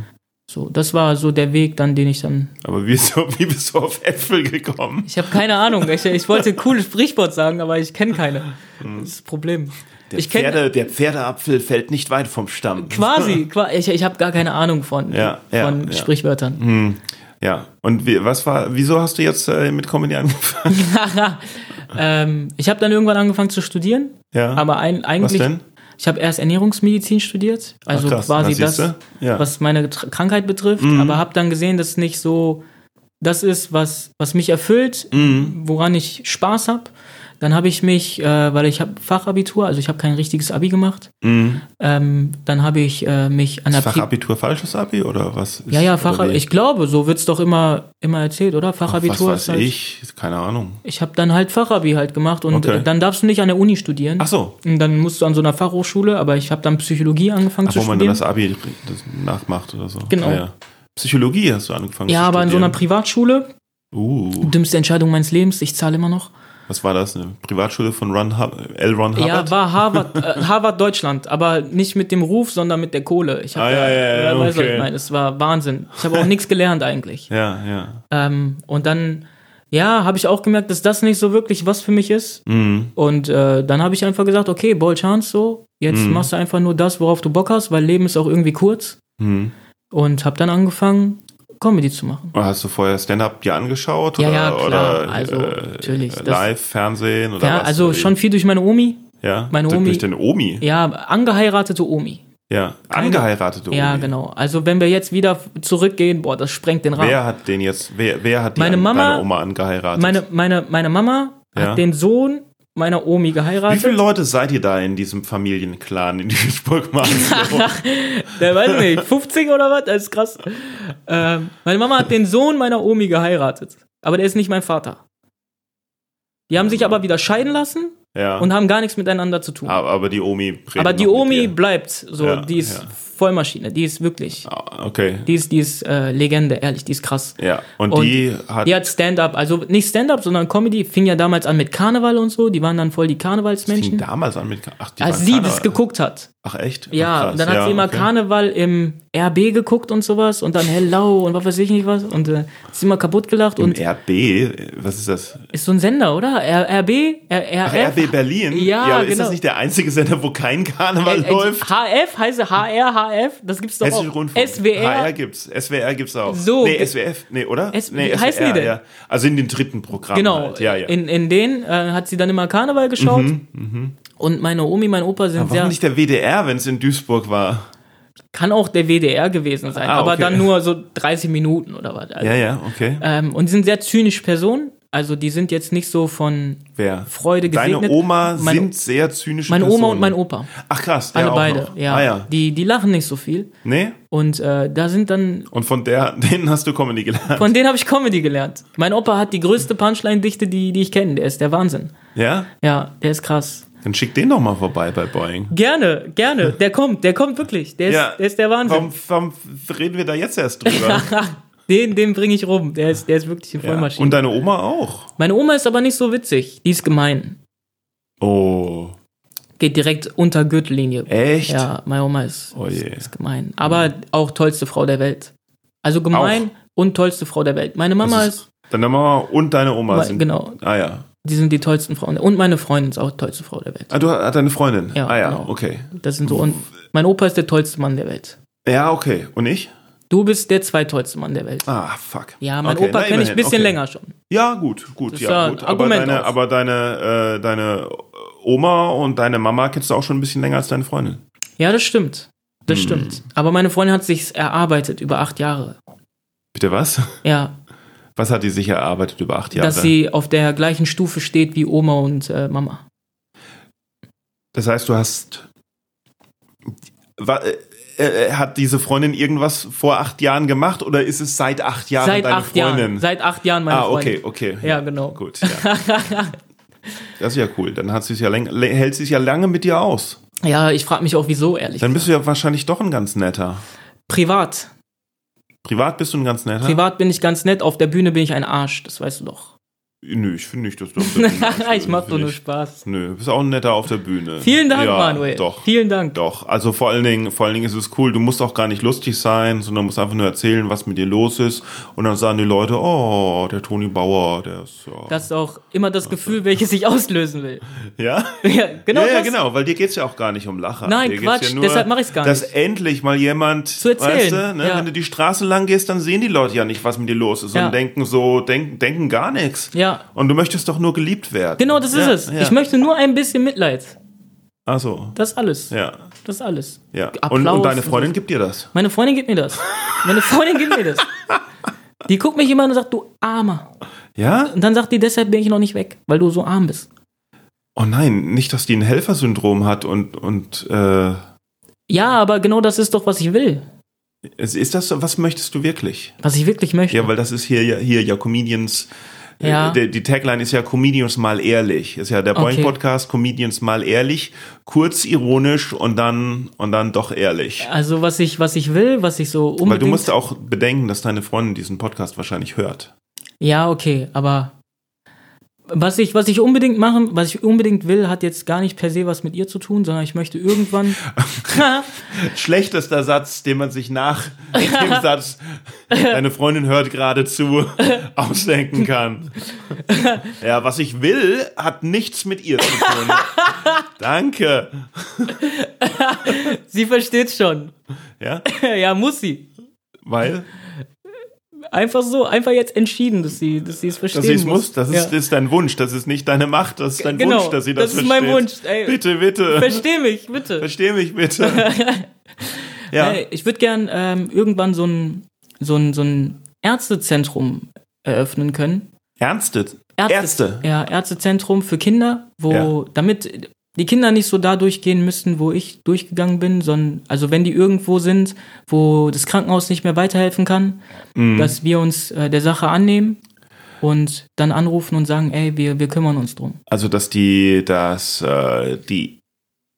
So, das war so der Weg dann, den ich dann. Aber wie, bist du, wie bist du auf Äpfel gekommen? Ich habe keine Ahnung. Ich, ich wollte ein cooles Sprichwort sagen, aber ich kenne keine. Das ist das Problem. Der, ich Pferde, der Pferdeapfel fällt nicht weit vom Stamm. quasi, qua- ich, ich habe gar keine Ahnung von, Ja, ja, von ja. Sprichwörtern. Hm. Ja, und wie, was war, wieso hast du jetzt äh, mit Comedy angefangen? ähm, ich habe dann irgendwann angefangen zu studieren, Ja. aber ein, was eigentlich. denn? Ich habe erst Ernährungsmedizin studiert, also Ach, quasi das, siehste? Ja. Mhm. was meine Krankheit betrifft, aber habe dann gesehen, dass es nicht so das ist, was, was mich erfüllt, Mhm. woran ich Spaß habe. Dann habe ich mich, äh, weil ich habe Fachabitur, also ich habe kein richtiges Abi gemacht. Mhm. Ähm, dann habe ich äh, mich an der Ist Pri Fachabitur falsches Abi oder was? Ist, ja ja Fachabitur. Ich glaube, so wird's doch immer immer erzählt, oder? Ach, Fachabitur was ist weiß halt, ich? Keine Ahnung. Ich habe dann halt Fachabi halt gemacht und Okay. dann darfst du nicht an der Uni studieren. Ach so. Und dann musst du an so einer Fachhochschule, aber ich habe dann Psychologie angefangen Ach, zu wo man dann studieren. das Abi das nachmacht oder so. Genau. Ah, ja. Psychologie hast du angefangen ja, zu aber in so einer studieren. Privatschule. Uh, Dümmste Entscheidung meines Lebens, ich zahle immer noch. Was war das? Eine Privatschule von Ron L. Ron Hubbard? Ja, war Harvard, äh, Harvard Deutschland, aber nicht mit dem Ruf, sondern mit der Kohle. Ich hab Ah, ja, ja, ja, was okay. ich meine, es war Wahnsinn. Ich habe auch nichts gelernt eigentlich. ja, ja. Ähm, und dann, ja, habe ich auch gemerkt, dass das nicht so wirklich was für mich ist. Mhm. Und äh, dann habe ich einfach gesagt, okay, Ball Chance so, jetzt Mhm. machst du einfach nur das, worauf du Bock hast, weil Leben ist auch irgendwie kurz. Mhm. Und habe dann angefangen, Comedy zu machen. Oder hast du vorher Stand-up dir angeschaut? Ja, oder, ja, klar. Oder, Also, natürlich, das- Live, Fernsehen oder Ja, was? also schon viel durch meine Omi. Ja, meine durch- Omi- Durch deine Omi? Ja, angeheiratete Omi. Ja, angeheiratete Omi. Ja, genau. Also wenn wir jetzt wieder zurückgehen, boah, das sprengt den Rahmen. Wer hat den jetzt, wer, wer hat die Meine an, Mama- Oma angeheiratet? Meine, meine, meine Mama Ja. hat den Sohn meiner Omi Wie geheiratet. viele Leute seid ihr da in diesem Familienclan in Duisburg? Der weiß nicht, 50 oder was? Das ist krass. Ähm, meine Mama hat den Sohn meiner Omi geheiratet. Aber der ist nicht mein Vater. Die haben sich aber wieder scheiden lassen ja. und haben gar nichts miteinander zu tun. aber, aber die Omi aber die Omi bleibt so, Ja, die ist ja. Vollmaschine, die ist wirklich, Ah, Okay. die ist, die ist äh, Legende, ehrlich, die ist krass. Ja. Und, Und die hat. Die hat Stand-up, also nicht Stand-up, sondern Comedy, fing ja damals an mit Karneval und so, die waren dann voll die fing Karnevalsmenschen. damals an mit. Ach, die Als sie Karneval. das geguckt hat. Ach, echt? Ach, Ja, krass. dann hat sie immer okay. Karneval im RB geguckt und sowas und dann Hello und was weiß ich nicht was und äh, hat sie immer kaputt gelacht Im und RB, was ist das? ist so ein Sender, oder? R RB? R Ach, RF? Berlin? Ja, aber ist genau. das nicht der einzige Sender, wo kein Karneval Äh, äh, läuft? HF heißt HR, HF, das gibt's doch Hessische auch. Rundfunk. SWR. HR gibt's. SWR gibt's auch. So, Nee, SWF. Nee, oder? S- nee, wie heißen die denn? Ja. Also in den dritten Programmen. Genau, Halt. Ja, ja. In, in denen äh, hat sie dann immer Karneval geschaut. Und meine Omi, mein Opa sind Aber sehr. warum nicht der WDR, wenn es in Duisburg war? Kann auch der WDR gewesen sein, Ah, aber okay. dann nur so 30 Minuten oder was. Also, Ja, ja, okay. ähm, und sind sehr zynische Personen. Also die sind jetzt nicht so von Wer? Freude Deine gesegnet. Oma Meine- sind sehr zynische meine Personen. Oma und mein Opa. Ach krass, Alle auch beide, ja. Ah, ja. Die, die lachen nicht so viel. Nee? Und äh, da sind dann, Und von der, denen hast du Comedy gelernt. von denen habe ich Comedy gelernt. Mein Opa hat die größte Punchline-Dichte, die, die ich kenne. Der ist der Wahnsinn. Ja? Ja, der ist krass. Dann schick den doch mal vorbei bei Boeing. Gerne, gerne. Der kommt, der kommt wirklich. Der ist, Ja. der, ist der Wahnsinn. Warum, warum reden wir da jetzt erst drüber? Den, den bringe ich rum. Der ist, der ist wirklich eine ja. Vollmaschine. Und deine Oma auch. Meine Oma ist aber nicht so witzig. Die ist gemein. Oh, Geht direkt unter Gürtellinie. echt? Ja, meine Oma ist, Oh je. ist gemein. Aber auch tollste Frau der Welt. Also gemein und tollste Frau der Welt. Meine Mama Das ist, Deine Mama und deine Oma Me- sind. genau. Ah ja. die sind die tollsten Frauen. Und meine Freundin ist auch die tollste Frau der Welt. Ah, du hast deine Freundin. Ja, ah ja, genau. okay. Das sind so. Und mein Opa ist der tollste Mann der Welt. Ja, okay. Und ich? Du bist der zweitollste Mann der Welt. Ah, fuck. Ja, mein Okay, Opa kenne ich ein bisschen okay. länger schon. Ja, gut, gut, Das ja, gut. Aber deine, auch. aber deine, äh, deine Oma und deine Mama kennst du auch schon ein bisschen länger als deine Freundin. Ja, das stimmt. Das Hm. stimmt. Aber meine Freundin hat sich's erarbeitet über acht Jahre. Bitte was? Ja, Was hat die sich erarbeitet über acht Jahre? dass sie auf der gleichen Stufe steht wie Oma und äh, Mama. das heißt, du hast. Äh, äh, hat diese Freundin irgendwas vor acht Jahren gemacht oder ist es seit acht Jahren Seit deine acht Freundin? Jahren. Seit acht Jahren meine ah, okay, Freundin. okay. Ja, genau. Gut. Ja. das ist ja cool. Dann hat sie ja hält sie sich ja lange mit dir aus. Ja, ich frage mich auch, wieso, ehrlich. Dann bist du ja wahrscheinlich doch ein ganz netter. Privat. Privat bist du ein ganz netter? Privat bin ich ganz nett, auf der Bühne bin ich ein Arsch, das weißt du doch. Nö, ich finde nicht, dass du. ich mach doch nur Spaß. Nö, du bist auch ein netter auf der Bühne. Vielen Dank, ja, Manuel. Doch. Vielen Dank. Doch, also vor allen Dingen, vor allen Dingen ist es cool, du musst auch gar nicht lustig sein, sondern musst einfach nur erzählen, was mit dir los ist. Und dann sagen die Leute, oh, der Toni Bauer, der ist ja. Das ist auch immer das Gefühl, welches ich auslösen will. ja? Ja, genau ja, ja, genau, weil dir geht's ja auch gar nicht um Lacher. Nein, Dir Quatsch, deshalb mach ich's gar Dass nicht. endlich mal jemand, Zu erzählen, weißt du, ne, ja. wenn du die Straße lang gehst, dann sehen die Leute ja nicht, was mit dir los ist Ja. und denken so, denken, denken gar nichts. Ja. Und du möchtest doch nur geliebt werden. Genau, das ist ja, es. Ja. Ich möchte nur ein bisschen Mitleid. Ach so, Das ist alles. ja. Das ist alles. Ja. Applaus Und, und deine und Freundin so. gibt dir das. Meine Freundin gibt mir das. Meine Freundin gibt mir das. Die guckt mich immer an und sagt, du Armer. Ja? Und dann sagt die, deshalb bin ich noch nicht weg, weil du so arm bist. Oh nein, nicht, dass die ein Helfersyndrom hat und, und äh, Ja, aber genau das ist doch, was ich will. ist ist das, so- was möchtest du wirklich? Was ich wirklich möchte. Ja, weil das ist hier ja, hier ja Comedians. Äh, Ja. Die, die Tagline ist ja Comedians mal ehrlich. Ist ja der Boing Okay. Podcast Comedians mal ehrlich, kurz ironisch und dann und dann doch ehrlich. Also was ich, was ich will, was ich so unbedingt. Weil du musst auch bedenken, dass deine Freundin diesen Podcast wahrscheinlich hört. Ja, okay, aber was ich, was ich unbedingt machen, was ich unbedingt will, hat jetzt gar nicht per se was mit ihr zu tun, sondern ich möchte irgendwann. Schlechtester Satz, den man sich nach dem Satz, deine Freundin hört gerade zu, ausdenken kann. Ja, was ich will, hat nichts mit ihr zu tun. Danke. sie versteht schon. Ja, ja, muss sie. weil, Einfach so, einfach jetzt entschieden, dass sie, dass sie es verstehen dass sie es muss. muss, das ist, ja. ist dein Wunsch, das ist nicht deine Macht, das ist dein Genau, Wunsch, dass sie das, das ist mein versteht. Wunsch, ey. Bitte, bitte. Versteh mich, bitte. Versteh mich bitte. ja. Ey, ich würde gern ähm, irgendwann so ein, so ein, so ein Ärztezentrum eröffnen können. Ärzte. Ärzte, Ärzte. Ja, Ärztezentrum für Kinder, wo, Ja. damit die Kinder nicht so da durchgehen müssten, wo ich durchgegangen bin, sondern, also wenn die irgendwo sind, wo das Krankenhaus nicht mehr weiterhelfen kann, Mhm. dass wir uns äh, der Sache annehmen und dann anrufen und sagen, ey, wir, wir kümmern uns drum. Also, dass die, dass äh, die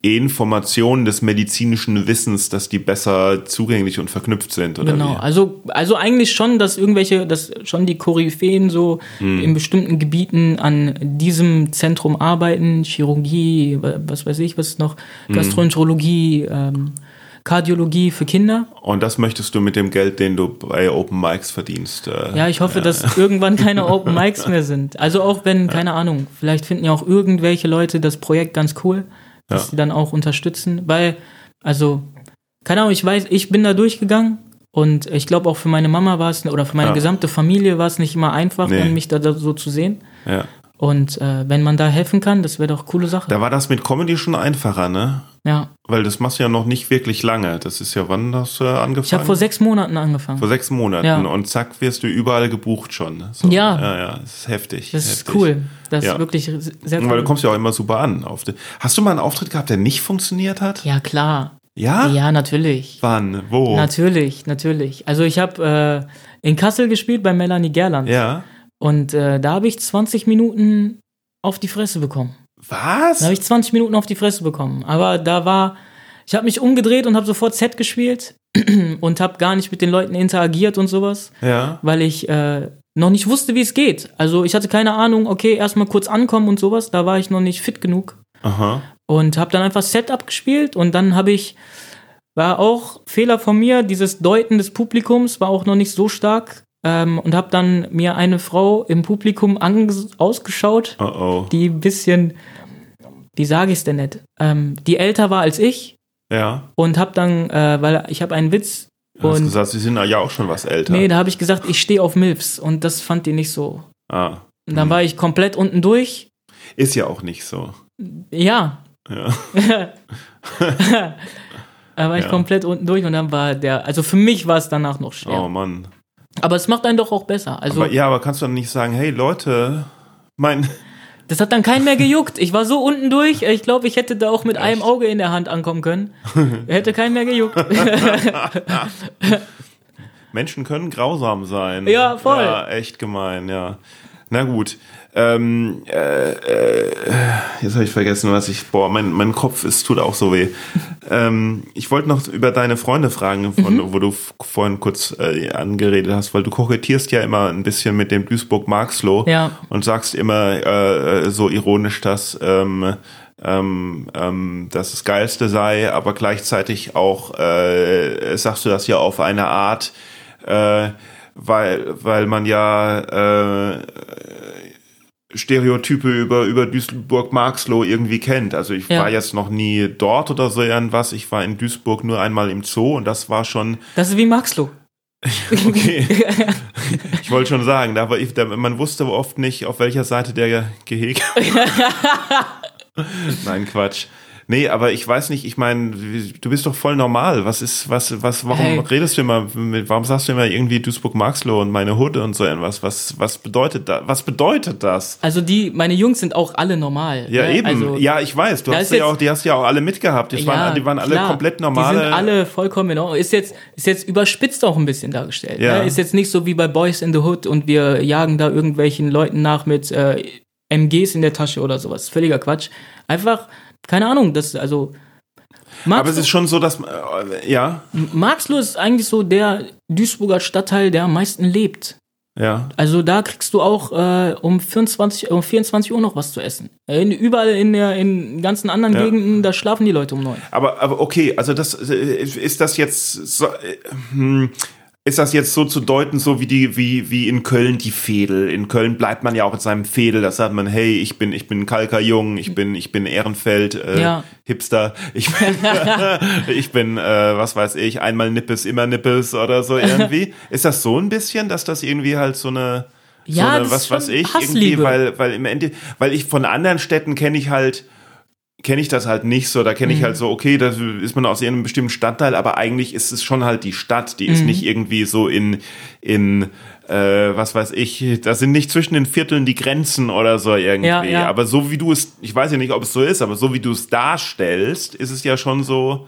Informationen des medizinischen Wissens, dass die besser zugänglich und verknüpft sind, oder Genau, wie? also, also eigentlich schon, dass irgendwelche, dass schon die Koryphäen so Hm. in bestimmten Gebieten an diesem Zentrum arbeiten, Chirurgie, wa- was weiß ich, was noch, Hm. Gastroenterologie, ähm, Kardiologie für Kinder. Und das möchtest du mit dem Geld, den du bei Open Mics verdienst. Äh, Ja, ich hoffe, dass irgendwann keine Open Mics mehr sind. Also auch wenn, keine Ahnung, vielleicht finden ja auch irgendwelche Leute das Projekt ganz cool, dass Ja. sie dann auch unterstützen, weil, also, keine Ahnung, ich weiß, ich bin da durchgegangen und ich glaube auch für meine Mama war es, oder für meine Ja. gesamte Familie war es nicht immer einfach, Nee. mich da, da so zu sehen. ja. Und äh, wenn man da helfen kann, das wäre doch coole Sache. Da war das mit Comedy schon einfacher, ne? Ja. Weil das machst du ja noch nicht wirklich lange. Das ist ja, wann hast du angefangen? Ich habe vor sechs Monaten angefangen. Vor sechs Monaten. Ja. Und zack, wirst du überall gebucht schon. So. Ja. Ja, ja, das ist heftig. das ist heftig. cool. Das Ja. ist wirklich sehr Weil du cool. kommst ja auch immer super an. Hast du mal einen Auftritt gehabt, der nicht funktioniert hat? Ja, klar. Ja? Ja, natürlich. Wann? Wo? Natürlich, natürlich. Also ich habe äh, in Kassel gespielt bei Melanie Gerland. Ja. Und äh, da habe ich 20 Minuten auf die Fresse bekommen. Was? Da habe ich 20 Minuten auf die Fresse bekommen. Aber da war, ich habe mich umgedreht und habe sofort Set gespielt und habe gar nicht mit den Leuten interagiert und sowas, ja. weil ich äh, noch nicht wusste, wie es geht. Also ich hatte keine Ahnung, okay, erstmal kurz ankommen und sowas, da war ich noch nicht fit genug Aha. und habe dann einfach Setup gespielt und dann habe ich war auch Fehler von mir, dieses Deuten des Publikums war auch noch nicht so stark ähm, und habe dann mir eine Frau im Publikum ausgeschaut, Oh oh. die ein bisschen, wie sage ich es denn nicht, ähm, die älter war als ich Ja. und habe dann, äh, weil ich habe einen Witz Du hast und gesagt, sie sind ja auch schon was älter. nee, da habe ich gesagt, ich stehe auf Milfs und das fand die nicht so. ah. Und dann war ich komplett unten durch. Ist ja auch nicht so. Ja, Ja. da war ich Ja. komplett unten durch und dann war der, also für mich war es danach noch schwer. Oh Mann. Aber es macht einen doch auch besser. Also Aber, ja, aber kannst du dann nicht sagen, hey Leute, mein, Das hat dann keinen mehr gejuckt. Ich war so unten durch. Ich glaube, ich hätte da auch mit einem Auge in der Hand ankommen können. Hätte keinen mehr gejuckt. Menschen können grausam sein. Ja, voll. Ja, echt gemein, ja. Na gut. Ähm, äh, äh, jetzt habe ich vergessen, was ich. Boah, mein, mein Kopf, es tut auch so weh. ähm, ich wollte noch über deine Freunde fragen, von, Mhm. wo du vorhin kurz äh, angeredet hast, weil du kokettierst ja immer ein bisschen mit dem Duisburg-Marxloh Ja. und sagst immer äh, äh, so ironisch, dass ähm, ähm, ähm, dass das Geilste sei, aber gleichzeitig auch äh, sagst du das ja auf eine Art, äh, weil weil man ja äh, Stereotype über, über Duisburg-Marxloh irgendwie kennt. Also ich Ja. war jetzt noch nie dort oder so irgendwas. Ich war in Duisburg nur einmal im Zoo und das war schon, Das ist wie Maxloh. okay. ich wollte schon sagen, da war ich, da, man wusste oft nicht, auf welcher Seite der Gehege. Nein, Quatsch. Nee, aber ich weiß nicht, ich meine, du bist doch voll normal. Was ist, was, was, warum Hey. redest du immer mit, warum sagst du immer irgendwie Duisburg-Marxloh und meine Hude und so irgendwas? Was, was bedeutet das? Was bedeutet das? Also die, meine Jungs sind auch alle normal. Ja, ne? eben. Also, ja, ich weiß. Du hast ja jetzt- auch, die hast ja auch alle mitgehabt. Das waren, die waren alle klar. komplett normale. Die sind alle vollkommen in Ordnung. Ist jetzt, ist jetzt überspitzt auch ein bisschen dargestellt. Ja. Ne? Ist jetzt nicht so wie bei Boys in the Hood und wir jagen da irgendwelchen Leuten nach mit äh, MGs in der Tasche oder sowas. Völliger Quatsch. Einfach, keine Ahnung, das, also. aber es ist schon so, dass, äh, ja, Marxloh ist eigentlich so der Duisburger Stadtteil, der am meisten lebt. ja. Also da kriegst du auch äh, um 24, um 24 Uhr noch was zu essen. In, überall in der in ganzen anderen Ja. Gegenden, da schlafen die Leute um neun. Aber, aber okay, also das äh, ist das jetzt so, äh, hm, ist das jetzt so zu deuten, so wie die, wie, wie in Köln die Fädel. In Köln bleibt man ja auch in seinem Fädel. Da sagt man, hey, ich bin, ich bin Kalkerjung, ich bin, ich bin Ehrenfeld, äh, Ja. Hipster, ich bin, ich bin, äh, was weiß ich, einmal Nippes, immer Nippes oder so irgendwie. Ist das so ein bisschen, dass das irgendwie halt so eine, so Ja, eine das was weiß ich, Hassliebe. irgendwie, weil, weil im Ende, weil ich von anderen Städten kenne ich halt, kenne ich das halt nicht so. Da kenne Mhm. ich halt so, okay, da ist man aus irgendeinem bestimmten Stadtteil, aber eigentlich ist es schon halt die Stadt. Die ist Mhm. nicht irgendwie so in, in äh, was weiß ich, da sind nicht zwischen den Vierteln die Grenzen oder so irgendwie. Ja, ja. Aber so wie du es, ich weiß ja nicht, ob es so ist, aber so wie du es darstellst, ist es ja schon so,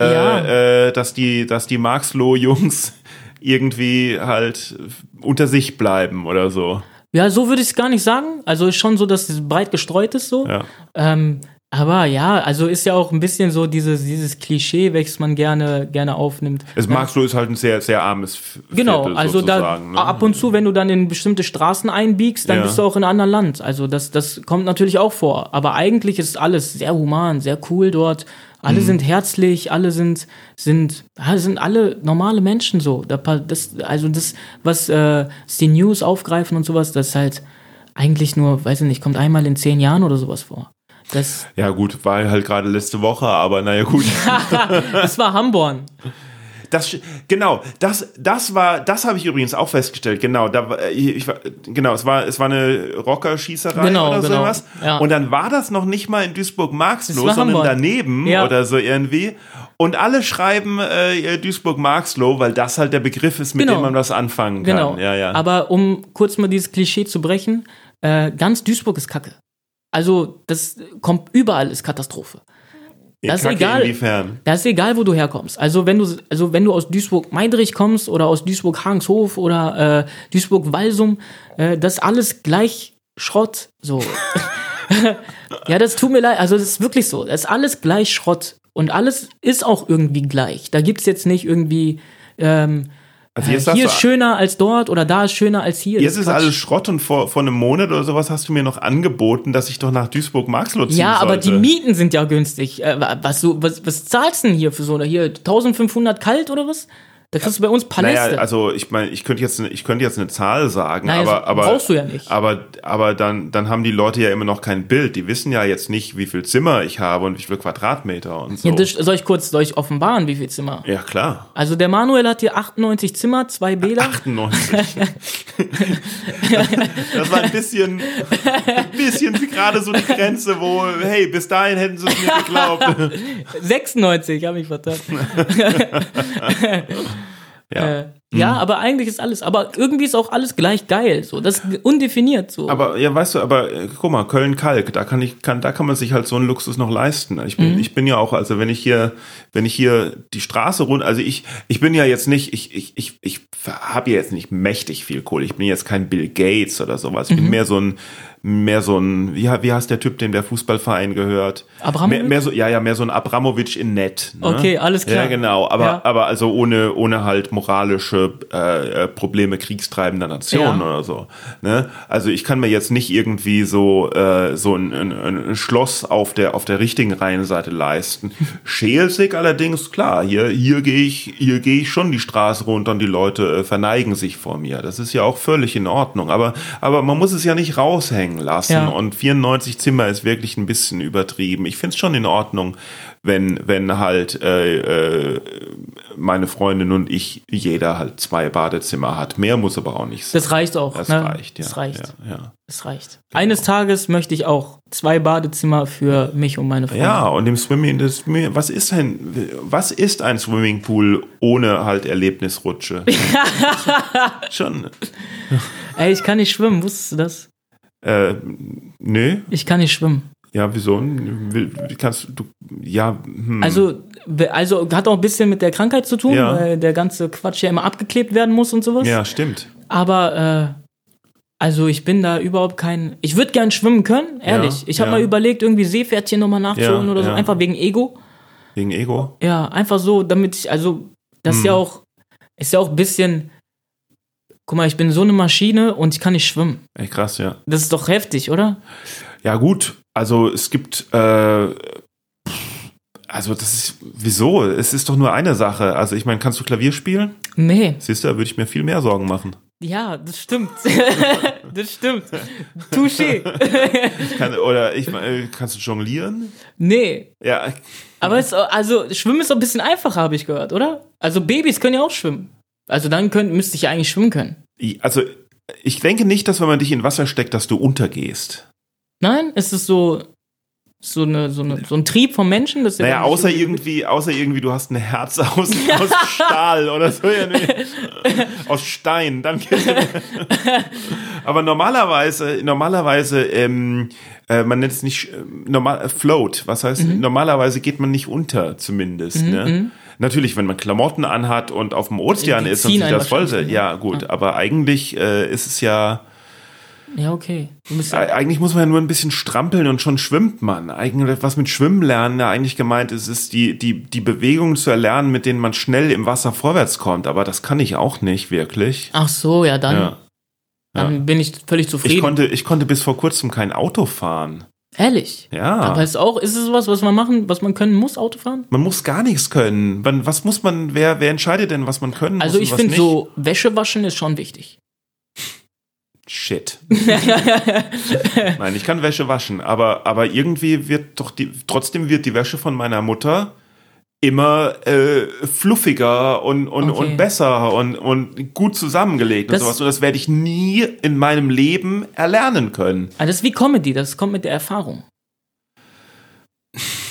äh, Ja. äh, dass die, dass die Marxloh-Jungs irgendwie halt unter sich bleiben oder so. Ja, so würde ich es gar nicht sagen. Also ist schon so, dass es breit gestreut ist so. Ja. Ähm, aber ja, also ist ja auch ein bisschen so dieses, dieses Klischee, welches man gerne, gerne aufnimmt. Es Marxloh ist halt ein sehr, sehr armes V- Genau, Viertel also da ne? ab und zu, wenn du dann in bestimmte Straßen einbiegst, dann Ja. bist du auch in einem anderen Land. Also das, das kommt natürlich auch vor. Aber eigentlich ist alles sehr human, sehr cool dort. Alle Mhm. sind herzlich, alle sind, sind, sind alle normale Menschen so. Das, also das, was äh, was die News aufgreifen und sowas, das ist halt eigentlich nur, weiß ich nicht, kommt einmal in zehn Jahren oder sowas vor. Das, Ja, gut, war halt gerade letzte Woche, aber naja, gut. das war Hamborn. Das, genau, das, das war, das habe ich übrigens auch festgestellt. Genau, da, war- ich, genau, es war, es war eine Rockerschießerei Genau, oder genau, sowas. ja. Und dann war das noch nicht mal in Duisburg-Marxloh, sondern Hamburg. daneben Ja. oder so irgendwie. Und alle schreiben äh, Duisburg-Marxloh, weil das halt der Begriff ist, mit Genau. dem man was anfangen kann. Genau. Ja, ja. Aber um kurz mal dieses Klischee zu brechen, äh, ganz Duisburg ist Kacke. Also, das kommt überall ist Katastrophe. das ist egal. Inwiefern? Das ist egal, wo du herkommst. Also, wenn du, also wenn du aus Duisburg-Meidrich kommst oder aus Duisburg-Hangshof oder äh, Duisburg-Walsum, äh, das ist alles gleich Schrott. So. ja, das tut mir leid. Also, das ist wirklich so. Das ist alles gleich Schrott. Und alles ist auch irgendwie gleich. Da gibt's jetzt nicht irgendwie. Ähm, Also äh, jetzt hier du- ist schöner als dort oder da ist schöner als hier. Jetzt Das ist Quatsch. alles Schrott und vor, vor einem Monat oder sowas hast du mir noch angeboten, dass ich doch nach Duisburg-Marxloh ziehen Ja, aber sollte. die Mieten sind ja günstig. Äh, was, du, was, was zahlst du denn hier für so eine? Hier 1500 kalt oder was? Da kriegst du bei uns Paläste. Naja, also ich meine, ich könnte jetzt, ne- ich könnte jetzt eine Zahl sagen, Nein, aber, aber brauchst du ja nicht. Aber, aber dann, dann haben die Leute ja immer noch kein Bild. Die wissen ja jetzt nicht, wie viel Zimmer ich habe und wie viel Quadratmeter und so. ja, das, soll ich kurz soll ich offenbaren, wie viel Zimmer? ja klar. Also der Manuel hat hier 98 Zimmer, zwei Bäder. 98. das war ein bisschen, ein bisschen gerade so die Grenze, wo, hey, bis dahin hätten sie es mir geglaubt. 96, habe ich vertan. Ja. Äh, Ja, aber eigentlich ist alles, aber irgendwie ist auch alles gleich geil, so, das ist undefiniert, so. Aber ja, weißt du, aber äh, guck mal, Köln-Kalk, da kann ich, kann, da kann man sich halt so einen Luxus noch leisten. Ich bin, ich bin ja auch, also wenn ich hier, wenn ich hier die Straße runter, also ich, ich bin ja jetzt nicht, ich, ich, ich, ich habe jetzt nicht mächtig viel Kohle. Ich bin jetzt kein Bill Gates oder sowas. Ich bin mehr so ein, mehr so ein, wie, wie heißt der Typ, dem der Fußballverein gehört? Abramowitsch? Mehr, mehr so, ja, ja, mehr so ein Abramowitsch in nett. Ne? Okay, alles klar. Ja, genau, aber, Ja. aber also ohne, ohne halt moralische äh, äh, Probleme kriegstreibender Nationen Ja. oder so. Ne? Also ich kann mir jetzt nicht irgendwie so, äh, so ein, ein, ein Schloss auf der, auf der richtigen Rheinseite leisten. Schelsig allerdings, klar, hier, hier gehe ich, hier gehe ich schon die Straße runter und die Leute äh, verneigen sich vor mir. Das ist ja auch völlig in Ordnung. Aber, aber man muss es ja nicht raushängen lassen. Ja. Und 94 Zimmer ist wirklich ein bisschen übertrieben. Ich finde es schon in Ordnung, wenn, wenn halt äh, äh, meine Freundin und ich jeder halt zwei Badezimmer hat. Mehr muss aber auch nicht sein. das reicht auch, Das ne? reicht, ja. Das reicht. Ja, ja. Das reicht. Eines Tages möchte ich auch zwei Badezimmer für mich und meine Freunde. ja, und im Swimming, das, was ist ein, was ist ein Swimmingpool ohne halt Erlebnisrutsche? Schon. Ey, ich kann nicht schwimmen, wusstest du das? Äh, nö. Ich kann nicht schwimmen. Ja, wieso? Kannst du, ja, hm. Also, also hat auch ein bisschen mit der Krankheit zu tun, Ja. weil der ganze Quatsch ja immer abgeklebt werden muss und sowas. ja, stimmt. Aber äh, also ich bin da überhaupt kein. Ich würde gern schwimmen können, ehrlich. Ja, ich habe ja. mal überlegt, irgendwie Seepferdchen nochmal nachzuholen oder so, einfach wegen Ego. Wegen Ego. Ja, einfach so, damit ich, also, das ist ja Hm. auch, ist ja auch ein bisschen. Guck mal, ich bin so eine Maschine und ich kann nicht schwimmen. Echt krass, ja. Das ist doch heftig, oder? Ja, gut. Also es gibt, äh, also das ist, wieso? Es ist doch nur eine Sache. Also ich meine, kannst du Klavier spielen? Nee. Siehst du, da würde ich mir viel mehr Sorgen machen. Ja, das stimmt. das stimmt. Touché. Kann, oder ich meine, kannst du jonglieren? nee. Ja, Aber es, also, Schwimmen ist doch ein bisschen einfacher, habe ich gehört, oder? Also, Babys können ja auch schwimmen. Also, dann könnt, müsste ich eigentlich schwimmen können. also ich denke nicht, dass wenn man dich in Wasser steckt, dass du untergehst. Nein? Ist es so, so, eine, so, eine, so ein Trieb vom Menschen? Dass der Naja, außer irgendwie, außer irgendwie, du hast ein Herz aus, aus Stahl oder so. Ja, nee. Aus Stein. Dann Aber normalerweise, normalerweise, ähm, äh, man nennt es nicht äh, normal äh, float. Was heißt? Mhm. Normalerweise geht man nicht unter, zumindest. ne? Natürlich, wenn man Klamotten anhat und auf dem Ozean Die ist und sich das voll, wahrscheinlich, ja gut. Aber eigentlich äh, ist es ja. Ja, okay. Ja, Eigentlich muss man ja nur ein bisschen strampeln und schon schwimmt man. Eigentlich, was mit Schwimmen lernen ja eigentlich gemeint ist, ist die, die, die Bewegungen zu erlernen, mit denen man schnell im Wasser vorwärts kommt. Aber das kann ich auch nicht wirklich. ach so, ja, dann, Ja. dann bin ich völlig Ich zufrieden. konnte, ich konnte bis vor kurzem kein Auto fahren. Ehrlich. Ja. Aber ist auch, ist es sowas, was man machen, was man können muss, Autofahren? man muss gar nichts können. Man, was muss man, wer, wer entscheidet denn, was man können Also muss ich und was finde so, Wäsche waschen ist schon wichtig. Shit. Nein, ich kann Wäsche waschen, aber, aber irgendwie wird doch die, trotzdem wird die Wäsche von meiner Mutter immer äh, fluffiger und, und, Okay. und besser und, und gut zusammengelegt Das- und sowas. Und das werde ich nie in meinem Leben erlernen können. Ah, das ist wie Comedy, das kommt mit der Erfahrung.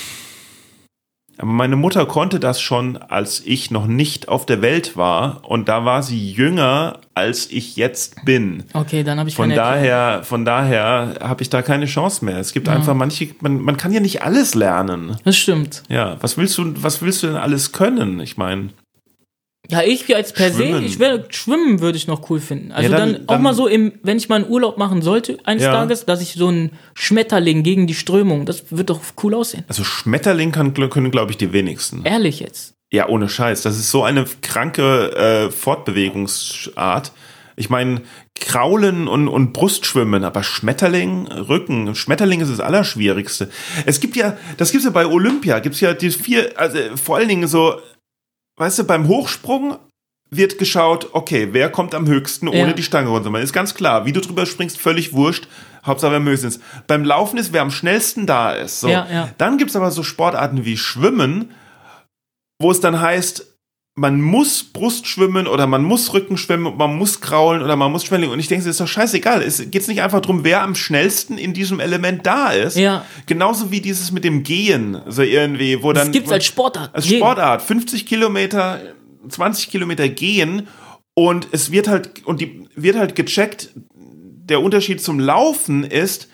Aber meine Mutter konnte das schon, als ich noch nicht auf der Welt war. Und da war sie jünger, als ich jetzt bin. Okay, dann habe ich Von keine Erklärung. daher, von daher habe ich da keine Chance mehr. Es gibt einfach manche, man, man kann ja nicht alles lernen. Das stimmt. Ja, was willst du, was willst du denn alles können? Ich meine, Ja, ich als per se, Schwimmen. ich wäre schwimmen würde ich noch cool finden. Also Ja, dann, dann- auch dann- mal so im, wenn ich mal einen Urlaub machen sollte eines Ja. Tages, dass ich so einen Schmetterling gegen die Strömung, das wird doch cool aussehen. also Schmetterling kann, können, glaube ich, die wenigsten. Ehrlich jetzt. Ja, ohne Scheiß. Das ist so eine kranke äh, Fortbewegungsart. Ich meine, Kraulen und, und Brustschwimmen, aber Schmetterling, Rücken, Schmetterling ist das Allerschwierigste. Es gibt ja, das gibt's ja bei Olympia, gibt's ja die vier, also vor allen Dingen so, weißt du, beim Hochsprung wird geschaut, okay, wer kommt am höchsten, ohne Ja. die Stange runter. Ist ganz klar, wie du drüber springst, völlig wurscht. Hauptsache, wer am höchsten ist. Beim Laufen ist, wer am schnellsten da ist. So. Ja, ja. Dann gibt's aber so Sportarten wie Schwimmen, wo es dann heißt, man muss Brust schwimmen oder man muss Rücken schwimmen, man muss kraulen oder man muss schwimmen. Und ich denke, es ist doch scheißegal. Es geht nicht einfach darum, wer am schnellsten in diesem Element da ist. Ja. Genauso wie dieses mit dem Gehen, so irgendwie, wo dann. Das gibt's als Sportart. Als Sportart. 50 Kilometer, 20 Kilometer gehen Und es wird halt, und die wird halt gecheckt, der Unterschied zum Laufen ist,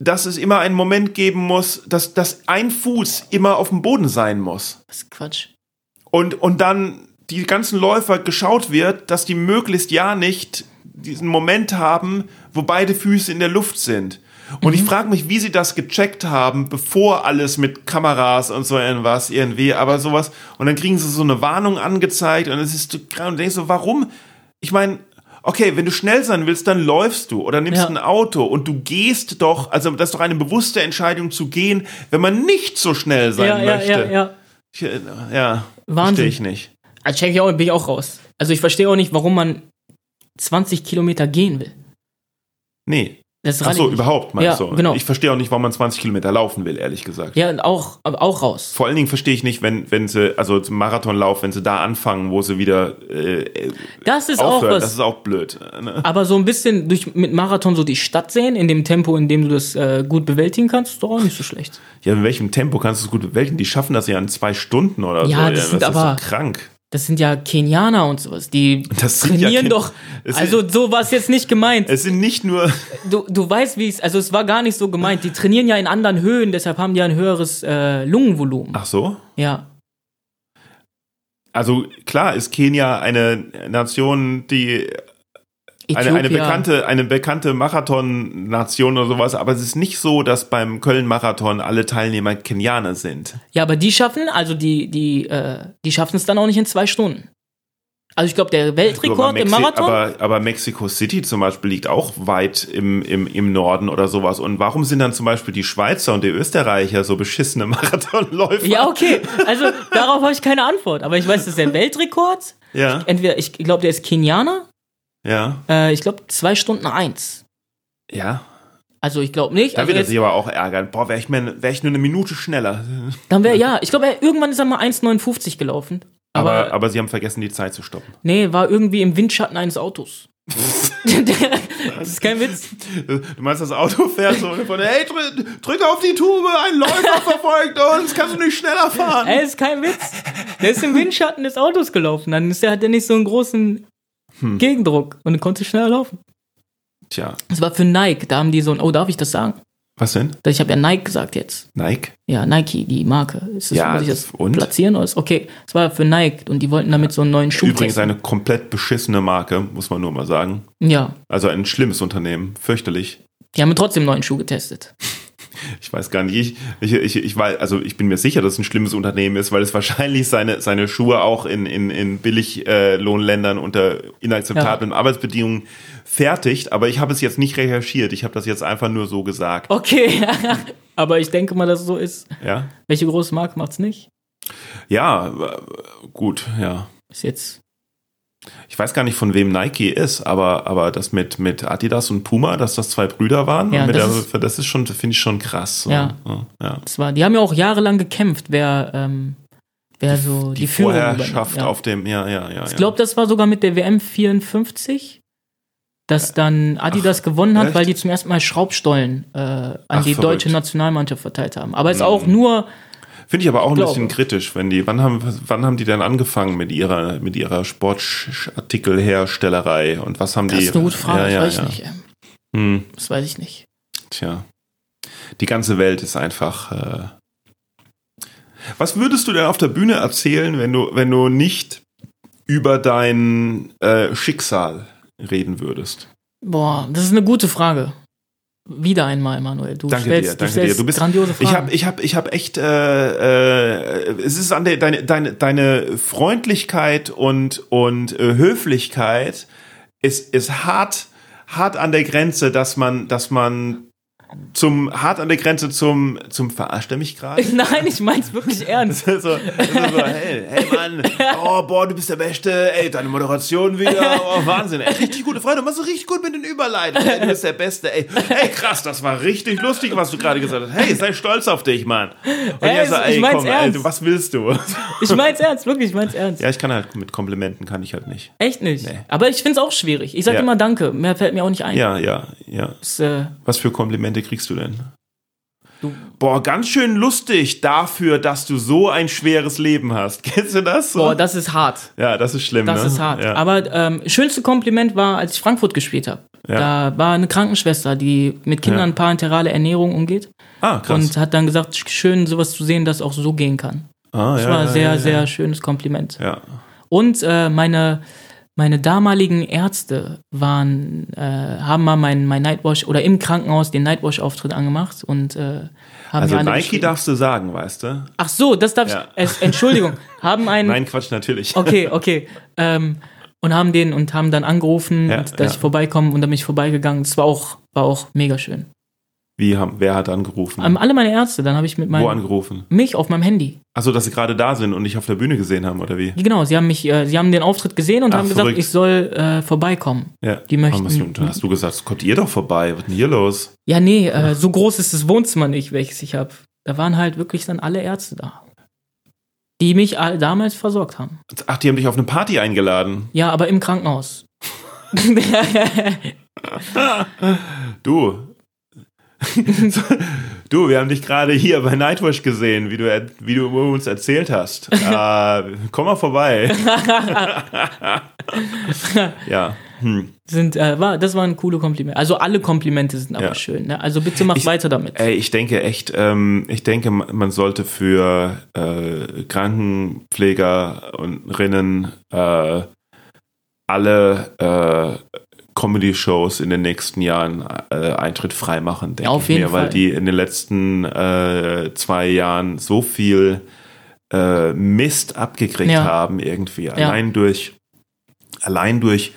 dass es immer einen Moment geben muss, dass, dass ein Fuß immer auf dem Boden sein muss. Das ist Quatsch. Und, und dann die ganzen Läufer geschaut wird, dass die möglichst ja nicht diesen Moment haben, wo beide Füße in der Luft sind. Und ich frage mich, wie sie das gecheckt haben, bevor alles mit Kameras und so irgendwas irgendwie, aber sowas. Und dann kriegen sie so eine Warnung angezeigt und es ist und du denkst so, warum? Ich meine, okay, wenn du schnell sein willst, dann läufst du oder nimmst Ja. ein Auto und du gehst doch, also das ist doch eine bewusste Entscheidung zu gehen, wenn man nicht so schnell sein Ja, ja, möchte. ja, ja. Äh, ja, Wahnsinn. verstehe ich nicht. Also check ich auch, bin ich auch raus. Also ich verstehe auch nicht, warum man 20 Kilometer gehen will. Nee. Das Ach so, überhaupt meinst Ja, du? genau. Ich verstehe auch nicht, warum man 20 Kilometer laufen will, ehrlich gesagt. Ja, und auch, auch raus. Vor allen Dingen verstehe ich nicht, wenn, wenn sie, also zum Marathonlauf, wenn sie da anfangen, wo sie wieder äh, Das ist aufhören, auch was. das ist auch blöd. Ne? aber so ein bisschen durch, mit Marathon so die Stadt sehen, in dem Tempo, in dem du das äh, gut bewältigen kannst, ist doch auch nicht so schlecht. Ja, in welchem Tempo kannst du es gut bewältigen? Die schaffen das ja in zwei Stunden oder Ja, so. das sind ist aber- so krank. Das sind ja Kenianer und sowas, die ja trainieren Ken- doch. Es Also sind- so war es jetzt nicht gemeint. Es sind nicht nur, Du, du weißt, wie es, also es war gar nicht so gemeint. Die trainieren ja in anderen Höhen, deshalb haben die ein höheres äh, Lungenvolumen. ach so, Ja. also klar ist Kenia eine Nation, die eine, eine Äthiopia. bekannte, eine bekannte Marathon-Nation oder sowas, aber es ist nicht so, dass beim Köln-Marathon alle Teilnehmer Kenianer sind. Ja, aber die schaffen, also die, die, äh, die schaffen es dann auch nicht in zwei Stunden. Also ich glaube, der Weltrekord im Marathon. aber, aber Mexico City zum Beispiel liegt auch weit im, im, im Norden oder sowas. Und warum sind dann zum Beispiel die Schweizer und die Österreicher so beschissene Marathonläufer? ja, okay. Also darauf habe ich keine Antwort. Aber ich weiß, das ist der Weltrekord. Ja, Entweder, ich glaube, der ist Kenianer. Ja, Äh, ich glaube, zwei Stunden eins. ja. Also ich glaube nicht. Da Also wird er sich aber auch ärgern. Boah, wäre ich, wär ich nur eine Minute schneller. dann wäre, ja, ich glaube, irgendwann ist er mal 1,59 gelaufen. Aber, Aber, aber sie haben vergessen, die Zeit zu stoppen. nee, war irgendwie im Windschatten eines Autos. das ist kein Witz. Du meinst, das Auto fährt so von, hey, drück, drück auf die Tube, ein Läufer verfolgt uns, kannst du nicht schneller fahren? Ey, ist kein Witz. Der ist im Windschatten des Autos gelaufen. Dann ist der, hat er nicht so einen großen Hm. Gegendruck und konnte schneller laufen. Tja, Das war für Nike. Da haben die so ein, oh, darf ich das sagen? was denn? Ich habe ja Nike gesagt jetzt. Nike? Ja, Nike, die Marke. Ist das, Ja, muss ich das und? platzieren? Oder ist, okay, das war für Nike und die wollten damit so einen neuen Schuh Übrigens testen. eine komplett beschissene Marke, muss man nur mal sagen. Ja, Also ein schlimmes Unternehmen, fürchterlich. die haben trotzdem einen neuen Schuh getestet. Ich weiß gar nicht, ich, ich, ich, ich weiß, also ich bin mir sicher, dass es ein schlimmes Unternehmen ist, weil es wahrscheinlich seine, seine Schuhe auch in, in, in Billiglohnländern unter inakzeptablen Arbeitsbedingungen fertigt, aber ich habe es jetzt nicht recherchiert, ich habe das jetzt einfach nur so gesagt. Okay, aber ich denke mal, dass es so ist. Ja, Welche große Marke macht's nicht? ja, äh, gut, ja. Ist jetzt. Ich weiß gar nicht, von wem Nike ist, aber, aber das mit, mit Adidas und Puma, dass das zwei Brüder waren, Ja, das der, ist- das ist schon, finde ich schon krass. So. Ja. ja. Das war, die haben ja auch jahrelang gekämpft, wer, ähm, wer so die, Die, Führung Vorherrschaft. Ja. auf dem, ja, ja, ja. Ich glaube, das war sogar mit der WM 54, dass dann Adidas gewonnen hat, echt? weil die zum ersten Mal Schraubstollen äh, an Ach, die verrückt. deutsche Nationalmannschaft verteilt haben. Aber ist Mhm. auch nur, Finde ich aber auch ein Glaube. bisschen kritisch, wenn die, wann haben, wann haben die denn angefangen mit ihrer, mit ihrer Sportartikelherstellerei und was haben das die? ist eine gute Frage, ja, ja, das weiß ja. ich nicht. ey. Hm, Das weiß ich nicht. tja. Die ganze Welt ist einfach, äh was würdest du denn auf der Bühne erzählen, wenn du, wenn du nicht über dein äh, Schicksal reden würdest? Boah, das ist eine gute Frage. Wieder einmal, Manuel. Du Danke stellst, dir, danke du stellst dir. Du bist, grandiose Fragen. ich habe, ich habe, ich habe echt. Äh, äh, es ist an der deine deine deine Freundlichkeit und und äh, Höflichkeit ist ist hart hart an der Grenze, dass man dass man zum hart an der Grenze zum zum verarscht er mich gerade. Nein, ich mein's wirklich ernst. so, so, hey, hey Mann, oh boah, du bist der Beste, ey, deine Moderation wieder, oh Wahnsinn, ey, richtig gute Freude, du machst so richtig gut mit den Überleitungen, ey, du bist der Beste, ey, hey, krass, das war richtig lustig, was du gerade gesagt hast, hey, sei stolz auf dich, Mann. Und Ey, er so, ich ey, komm, ey, ernst. du, was willst du? Ich mein's ernst, wirklich, ich mein's ernst. Ja, ich kann halt mit Komplimenten kann ich halt nicht. Echt nicht. Nee. Aber ich find's auch schwierig. Ich sag Ja. immer Danke. Mehr fällt mir auch nicht ein. Ja, ja, ja. Das, äh, Was für Komplimente kriegst du denn? boah, ganz schön lustig dafür, dass du so ein schweres Leben hast. Kennst du das? So? Boah, das ist hart. ja, das ist schlimm. Das ne? ist hart. Ja. Aber ähm, schönste Kompliment war, als ich Frankfurt gespielt habe. Ja. Da war eine Krankenschwester, die mit Kindern Ja. parenterale Ernährung umgeht ah, krass. und hat dann gesagt, schön sowas zu sehen, das auch so gehen kann. ah, Das ja, war ja, sehr, sehr schönes Kompliment. Ja. Und äh, meine, meine damaligen Ärzte waren, äh, haben mal mein, mein Nightwash oder im Krankenhaus den Nightwash-Auftritt angemacht und äh, haben Also Nike darfst du sagen, weißt du? Ach so, das darf Ja. ich. Es, Entschuldigung, haben einen. Nein, Quatsch, natürlich. Okay, okay. Ähm, und haben den und haben dann angerufen, Ja, und dass ja. ich vorbeikomme und dann bin ich vorbeigegangen. Das war auch, war auch mega schön. Wie haben, wer hat angerufen? Ähm, alle meine Ärzte, dann habe ich mit Wo meinem angerufen? mich auf meinem Handy. Achso, dass sie gerade da sind und dich auf der Bühne gesehen haben, oder wie? Genau, sie haben mich, äh, sie haben den Auftritt gesehen und Ach, haben gesagt, verrückt. ich soll äh, vorbeikommen. Ja. Die möchten- Aber hast du, da hast du gesagt, kommt ihr doch vorbei. Was ist denn hier los? Ja, nee, äh, so groß ist das Wohnzimmer nicht, welches ich habe. Da waren halt wirklich dann alle Ärzte da. Die mich damals versorgt haben. Ach, die haben dich auf eine Party eingeladen. Ja, aber im Krankenhaus. Du. du, wir haben dich gerade hier bei Nightwish gesehen, wie du, wie du uns erzählt hast. äh, komm mal vorbei. ja. Hm. sind, äh, war, das waren coole Komplimente. Also alle Komplimente sind aber Ja. schön. Ne? Also bitte mach Ich- weiter damit. Ey, ich denke echt, ähm, ich denke, ma- man sollte für äh, Krankenpfleger und Rinnen äh, alle äh, Comedy-Shows in den nächsten Jahren äh, Eintritt frei machen, denke Ja, ich mir, weil Fall. die in den letzten äh, zwei Jahren so viel äh, Mist abgekriegt Ja. haben, irgendwie. Allein durch, allein durch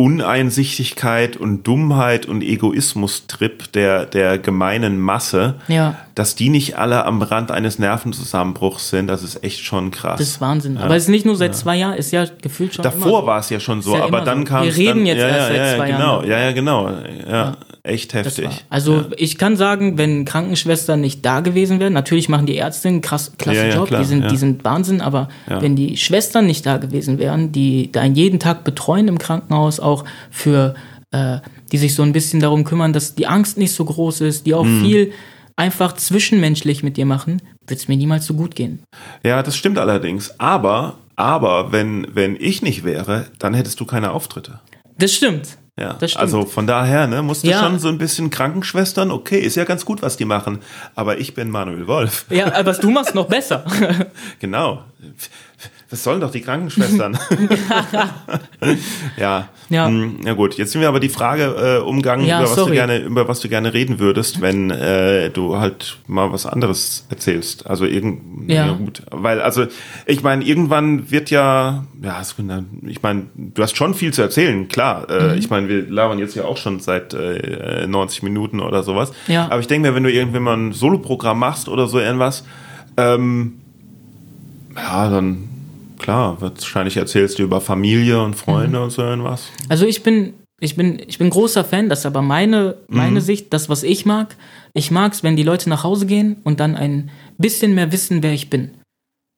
Uneinsichtigkeit und Dummheit und Egoismus-Trip der, der gemeinen Masse, ja, dass die nicht alle am Rand eines Nervenzusammenbruchs sind, das ist echt schon krass. das ist Wahnsinn. Aber es ist nicht nur seit zwei Jahren, ist ja gefühlt schon Davor war es ja schon so, ja aber dann so. kam Wir reden dann, jetzt ja, erst ja, seit ja, zwei Jahren genau, darüber. Ja, ja, genau. Ja, echt heftig. Also ja. ich kann sagen, wenn Krankenschwestern nicht da gewesen wären, natürlich machen die Ärzte einen krass, klasse Ja, ja, Job, klar, die, sind, die sind Wahnsinn, aber wenn die Schwestern nicht da gewesen wären, die da jeden Tag betreuen im Krankenhaus, auch für, äh, die sich so ein bisschen darum kümmern, dass die Angst nicht so groß ist, die auch Mhm. viel einfach zwischenmenschlich mit dir machen, wird es mir niemals so gut gehen. ja, das stimmt allerdings. Aber, aber wenn, wenn ich nicht wäre, dann hättest du keine Auftritte. Das stimmt. Ja, Das stimmt. also von daher, ne, musst du Ja. schon so ein bisschen Krankenschwestern, okay, ist ja ganz gut, was die machen, aber ich bin Manuel Wolf. Ja, aber was du machst noch besser. Genau. Was sollen doch die Krankenschwestern? ja. Ja. Hm, Ja gut, jetzt sind wir aber die Frage äh, umgangen, Ja, über, was du gerne, über was du gerne reden würdest, wenn äh, du halt mal was anderes erzählst. Also irgend, Ja. ja. gut, weil also ich meine, irgendwann wird ja, ja, ich meine, du hast schon viel zu erzählen, klar. Mhm. Äh, ich meine, wir labern jetzt ja auch schon seit äh, 90 Minuten oder sowas. Ja. Aber ich denke mir, wenn du irgendwann mal ein Soloprogramm machst oder so irgendwas, ähm, ja, dann klar, wahrscheinlich erzählst du über Familie und Freunde Mhm. und so irgendwas. Also ich bin, ich bin, ich bin großer Fan, das ist aber meine, meine Sicht, das, was ich mag. Ich mag es, wenn die Leute nach Hause gehen und dann ein bisschen mehr wissen, wer ich bin.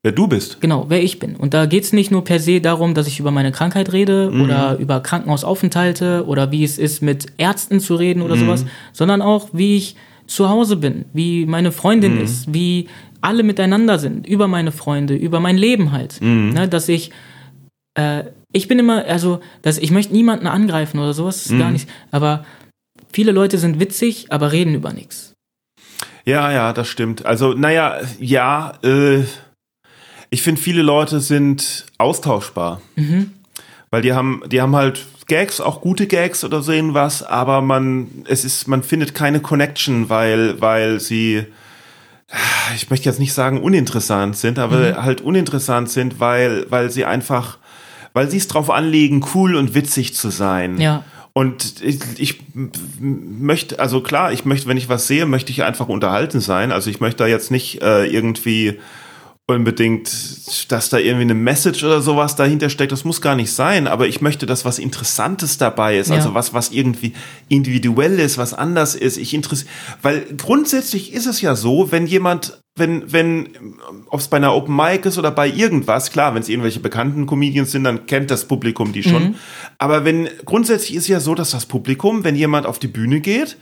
Wer du bist. Genau, wer ich bin. Und da geht es nicht nur per se darum, dass ich über meine Krankheit rede oder über Krankenhausaufenthalte oder wie es ist, mit Ärzten zu reden oder sowas, sondern auch, wie ich zu Hause bin, wie meine Freundin ist, wie alle miteinander sind, über meine Freunde, über mein Leben halt. Ne, dass ich, äh, ich bin immer, also, dass ich möchte niemanden angreifen oder sowas, ist gar nicht, aber viele Leute sind witzig, aber reden über nichts. Ja, ja, das stimmt. Also, naja, ja, äh, ich finde, viele Leute sind austauschbar. Weil die haben, die haben halt Gags, auch gute Gags oder so irgendwas, aber man, es ist, man findet keine Connection, weil, weil sie, ich möchte jetzt nicht sagen uninteressant sind, aber halt uninteressant sind, weil, weil sie einfach, weil sie es drauf anlegen, cool und witzig zu sein. Ja. Und ich, ich möchte, also klar, ich möchte, wenn ich was sehe, möchte ich einfach unterhalten sein. Also ich möchte da jetzt nicht äh, irgendwie unbedingt, dass da irgendwie eine Message oder sowas dahinter steckt. Das muss gar nicht sein, aber ich möchte, dass was Interessantes dabei ist. Ja. Also was, was irgendwie individuell ist, was anders ist. Ich interessiere, weil grundsätzlich ist es ja so, wenn jemand, wenn, wenn, ob es bei einer Open Mic ist oder bei irgendwas, klar, wenn es irgendwelche bekannten Comedians sind, dann kennt das Publikum die schon. Aber wenn, grundsätzlich ist ja so, dass das Publikum, wenn jemand auf die Bühne geht,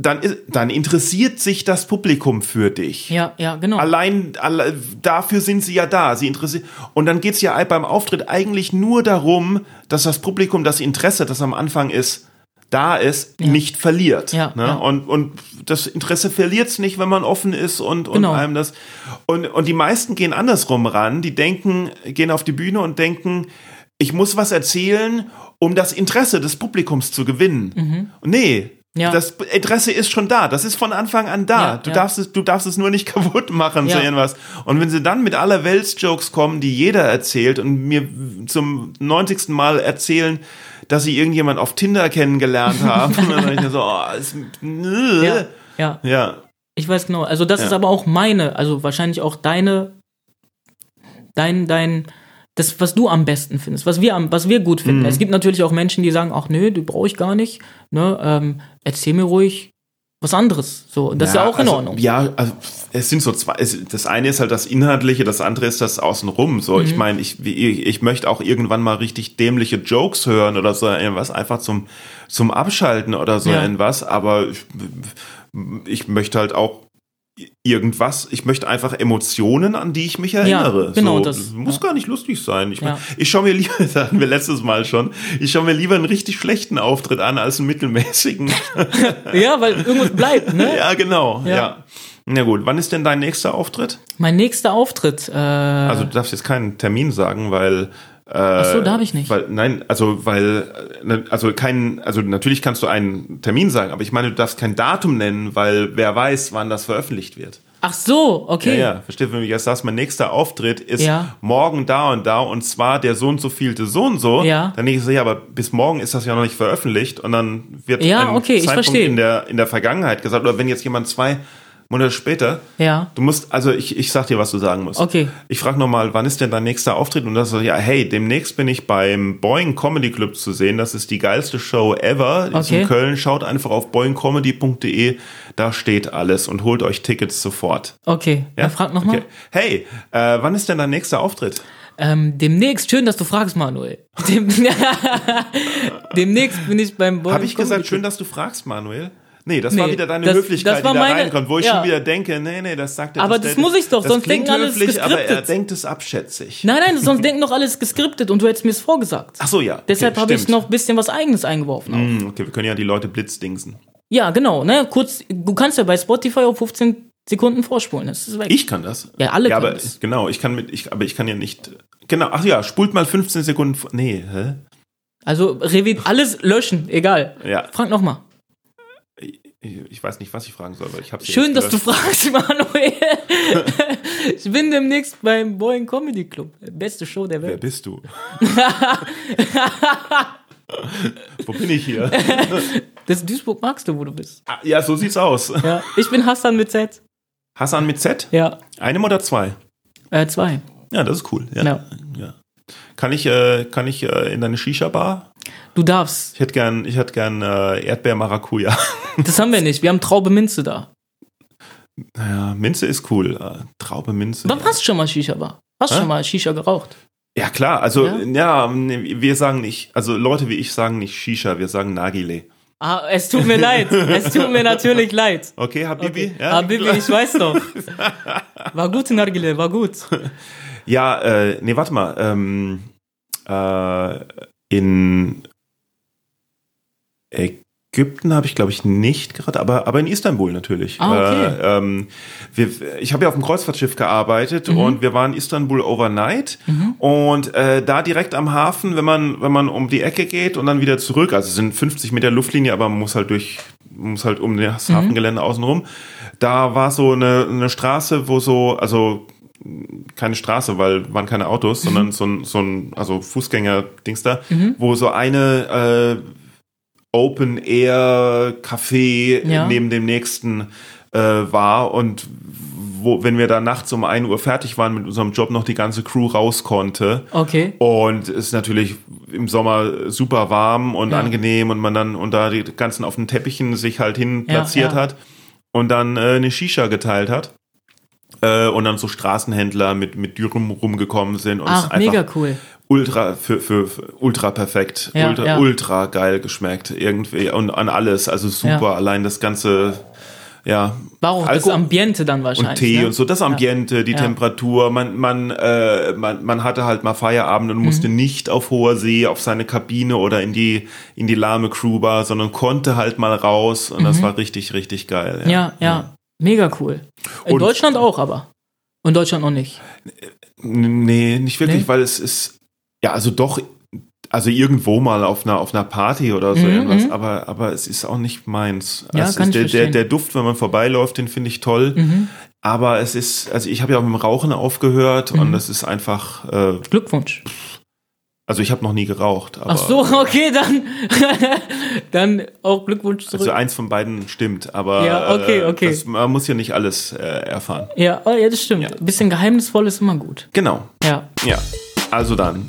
dann, ist- dann interessiert sich das Publikum für dich. Ja, ja, genau. Allein alle, dafür sind sie ja da. Sie interessieren. Und dann geht's ja beim Auftritt eigentlich nur darum, dass das Publikum das Interesse, das am Anfang ist, da ist, nicht verliert. Ja, ne? ja. Und, und das Interesse verliert's nicht, wenn man offen ist und, und Genau. einem das. Und, und die meisten gehen andersrum ran. Die denken, gehen auf die Bühne und denken, ich muss was erzählen, um das Interesse des Publikums zu gewinnen. Nee. Ja. Das Interesse ist schon da. Das ist von Anfang an da. Ja, du, ja. darfst es, du darfst es nur nicht kaputt machen, so irgendwas. Und wenn sie dann mit aller Welts-Jokes kommen, die jeder erzählt und mir zum 90. Mal erzählen, dass sie irgendjemand auf Tinder kennengelernt haben, dann denke ich mir so, oh, ist, ja, ja. ja. Ich weiß genau. Also das ist aber auch meine, also wahrscheinlich auch deine, dein, dein, das, was du am besten findest, was wir am, was wir gut Mhm. finden. Es gibt natürlich auch Menschen, die sagen, ach nö, du brauche ich gar nicht. Ne, ähm, erzähl mir ruhig was anderes. So, das ist ja auch in also, Ordnung. Ja, also es sind so zwei. Es, das eine ist halt das Inhaltliche, das andere ist das Außenrum. So, Mhm. ich meine, ich, ich, ich möchte auch irgendwann mal richtig dämliche Jokes hören oder so irgendwas, einfach zum, zum Abschalten oder so Ja. irgendwas. Aber ich, ich möchte halt auch irgendwas, ich möchte einfach Emotionen, an die ich mich erinnere. genau so, das, muss ja. gar nicht lustig sein. Ich, Ja. ich schaue mir lieber, das hatten wir letztes Mal schon, ich schaue mir lieber einen richtig schlechten Auftritt an als einen mittelmäßigen. Ja, weil irgendwas bleibt, ne? Ja, genau. Ja. Ja. Na gut, wann ist denn dein nächster Auftritt? Mein nächster Auftritt, äh, Also du darfst jetzt keinen Termin sagen, weil ach so, darf ich nicht. weil nein, also weil äh, ne, also kein also natürlich kannst du einen Termin sagen, aber ich meine, du darfst kein Datum nennen, weil wer weiß, wann das veröffentlicht wird. Ach so, okay. Ja, ja, versteht wenn du jetzt sagst, mein nächster Auftritt ist Ja. morgen da und da und zwar der so und so vielte so und so, Ja. dann denke ich so, ja, aber bis morgen ist das ja noch nicht veröffentlicht und dann wird Ja, ein okay, ich Zeitpunkt verstehe. in der in der Vergangenheit gesagt oder wenn jetzt jemand zwei Monate später Ja. Du musst, also ich, ich sag dir, was du sagen musst. Okay. Ich frage nochmal, wann ist denn dein nächster Auftritt? Und das so, ja, hey, demnächst bin ich beim Boeing Comedy Club zu sehen. Das ist die geilste Show ever. Die ist Okay. in Köln. Schaut einfach auf boeingcomedy.de. Da steht alles und holt euch Tickets sofort. Okay. Ja, frag nochmal. Okay. Hey, äh, wann ist denn dein nächster Auftritt? Ähm, demnächst, schön, dass du fragst, Manuel. Dem, demnächst bin ich beim Boy Habe ich gesagt, schön, dass du fragst, Manuel? Nee, das Nee, war wieder deine das- Höflichkeit, das war die da meine- reinkommt, wo ich ja. schon wieder denke, nee, nee, das sagt er. Aber das muss ich doch, sonst denken alle, es ist höflich, aber er geskriptet. denkt es abschätzig. Nein, nein, sonst denken doch alles geskriptet und du hättest mir es vorgesagt. Ach so, ja. Deshalb okay, habe ich noch ein bisschen was Eigenes eingeworfen. Hm, Okay, wir können ja die Leute blitzdingsen. Ja, genau, ne? Kurz, du kannst ja bei Spotify auf 15 Sekunden vorspulen. Das ist weg. Ich kann das. Ja, alle ja, können aber das. genau, ich kann mit, ich, aber ich kann ja nicht. Genau, ach ja, spult mal 15 Sekunden. vor- Nee, hä? Also revi- alles löschen, egal. Ja, Frag nochmal. Ich, weiß nicht, was ich fragen soll, weil ich hab's ja Schön, dass du fragst, Manuel. ich bin demnächst beim Boeing Comedy Club. Beste Show der Wer Welt. bist du? Wo bin ich hier? Das Duisburg magst du, wo du bist. Ah, ja, so sieht's aus. Ja. Ich bin Hassan mit Z. Hassan mit Z? Ja. Einem oder zwei? Äh, zwei. Ja, das ist cool. Ja. Ja. ja. Kann ich, äh, kann ich äh, in deine Shisha-Bar? Du darfst. Ich hätte gern, ich hätte gern äh, Erdbeer-Maracuja. Das haben wir nicht. Wir haben Traube Minze da. Naja, Minze ist cool. Äh, Traube Minze. Wann hast du schon mal Shisha war? Hast Hä? schon mal Shisha geraucht? Ja, klar, also Ja? ja, wir sagen nicht, also Leute wie ich sagen nicht Shisha, wir sagen Nagile. Ah, es tut mir leid. Es tut mir natürlich leid. Okay, Habibi? Okay. Ja, ah, Bibi, ich weiß doch. War gut, Nargile, war gut. ja äh, nee, warte mal. Ähm, äh, in Ägypten habe ich, glaube ich, nicht gerade, aber, aber in Istanbul natürlich. Ah, okay. äh, ähm, wir, ich habe ja auf dem Kreuzfahrtschiff gearbeitet Mhm. und wir waren in Istanbul overnight und äh, da direkt am Hafen, wenn man, wenn man um die Ecke geht und dann wieder zurück, also es sind 50 Meter Luftlinie, aber man muss halt durch, muss halt um das Hafengelände außenrum. Da war so eine, eine Straße, wo so, also keine Straße, weil waren keine Autos, Mhm. sondern so ein, so ein also Fußgänger-Dings da, wo so eine äh, Open Air Café Ja. neben dem nächsten äh, war und wo, wenn wir da nachts um 1 Uhr fertig waren mit unserem Job, noch die ganze Crew raus konnte. Okay. Und es ist natürlich im Sommer super warm und Ja. angenehm und man dann und da die ganzen auf den Teppichen sich halt hin platziert ja. hat und dann äh, eine Shisha geteilt hat. Äh, und dann so Straßenhändler mit, mit Dürren rumgekommen sind. Und Ach, mega cool. ultra für, für, für ultra perfekt, Ja, ultra, ja. ultra geil geschmeckt irgendwie und an alles, also super. Ja. Allein das ganze, ja. War auch das Ambiente dann und wahrscheinlich. Tee ne? und so, das Ambiente, die Ja. Temperatur, man, man, äh, man, man hatte halt mal Feierabend und Mhm. musste nicht auf hoher See auf seine Kabine oder in die, in die lahme Crewbar, sondern konnte halt mal raus und das war richtig, richtig geil. Mhm. Ja, ja. Mega cool. In Und- Deutschland auch, aber. In Deutschland noch nicht. Nee, nicht wirklich, Nee? weil es ist, ja, also doch, also irgendwo mal auf einer, auf einer Party oder so Mhm, irgendwas, mhm. aber, aber es ist auch nicht meins. Ja, es kann ich der, der, verstehen. der Duft, wenn man vorbeiläuft, den finde ich toll. Mhm. Aber es ist, also ich habe ja auch mit dem Rauchen aufgehört Mhm. und es ist einfach, äh, Glückwunsch. Also ich habe noch nie geraucht. Aber, Ach so, okay, dann, dann auch Glückwunsch zurück. Also eins von beiden stimmt, aber Ja, okay, äh, okay. Das, man muss ja nicht alles äh, erfahren. ja, oh, ja, das stimmt. Ein bisschen geheimnisvoll ist immer gut. Genau, Ja. ja. Also dann,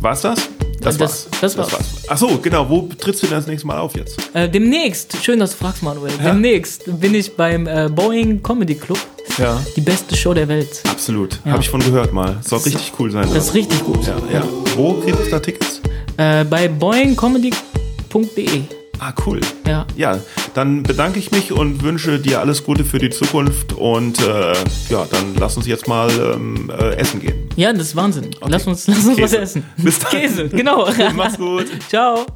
war's das? Das, Das- war's. das war's. Ach so, genau. Wo trittst du denn das nächste Mal auf jetzt? Äh, demnächst, schön, dass du fragst, Manuel. Ja. Demnächst bin ich beim äh, Boeing Comedy Club. Ja. Die beste Show der Welt. Absolut. Ja. Habe ich von gehört mal. Soll richtig cool sein. Das ist richtig gut. ja, ja. Wo kriegst du da Tickets? Äh, bei boeingcomedy.de. Ah, cool. Ja. Ja, dann bedanke ich mich und wünsche dir alles Gute für die Zukunft und äh, ja, dann lass uns jetzt mal ähm, äh, essen gehen. Ja, das ist Wahnsinn. Lass uns, lass uns was essen. Bis dann. Käse, genau. Mach's gut. Ciao.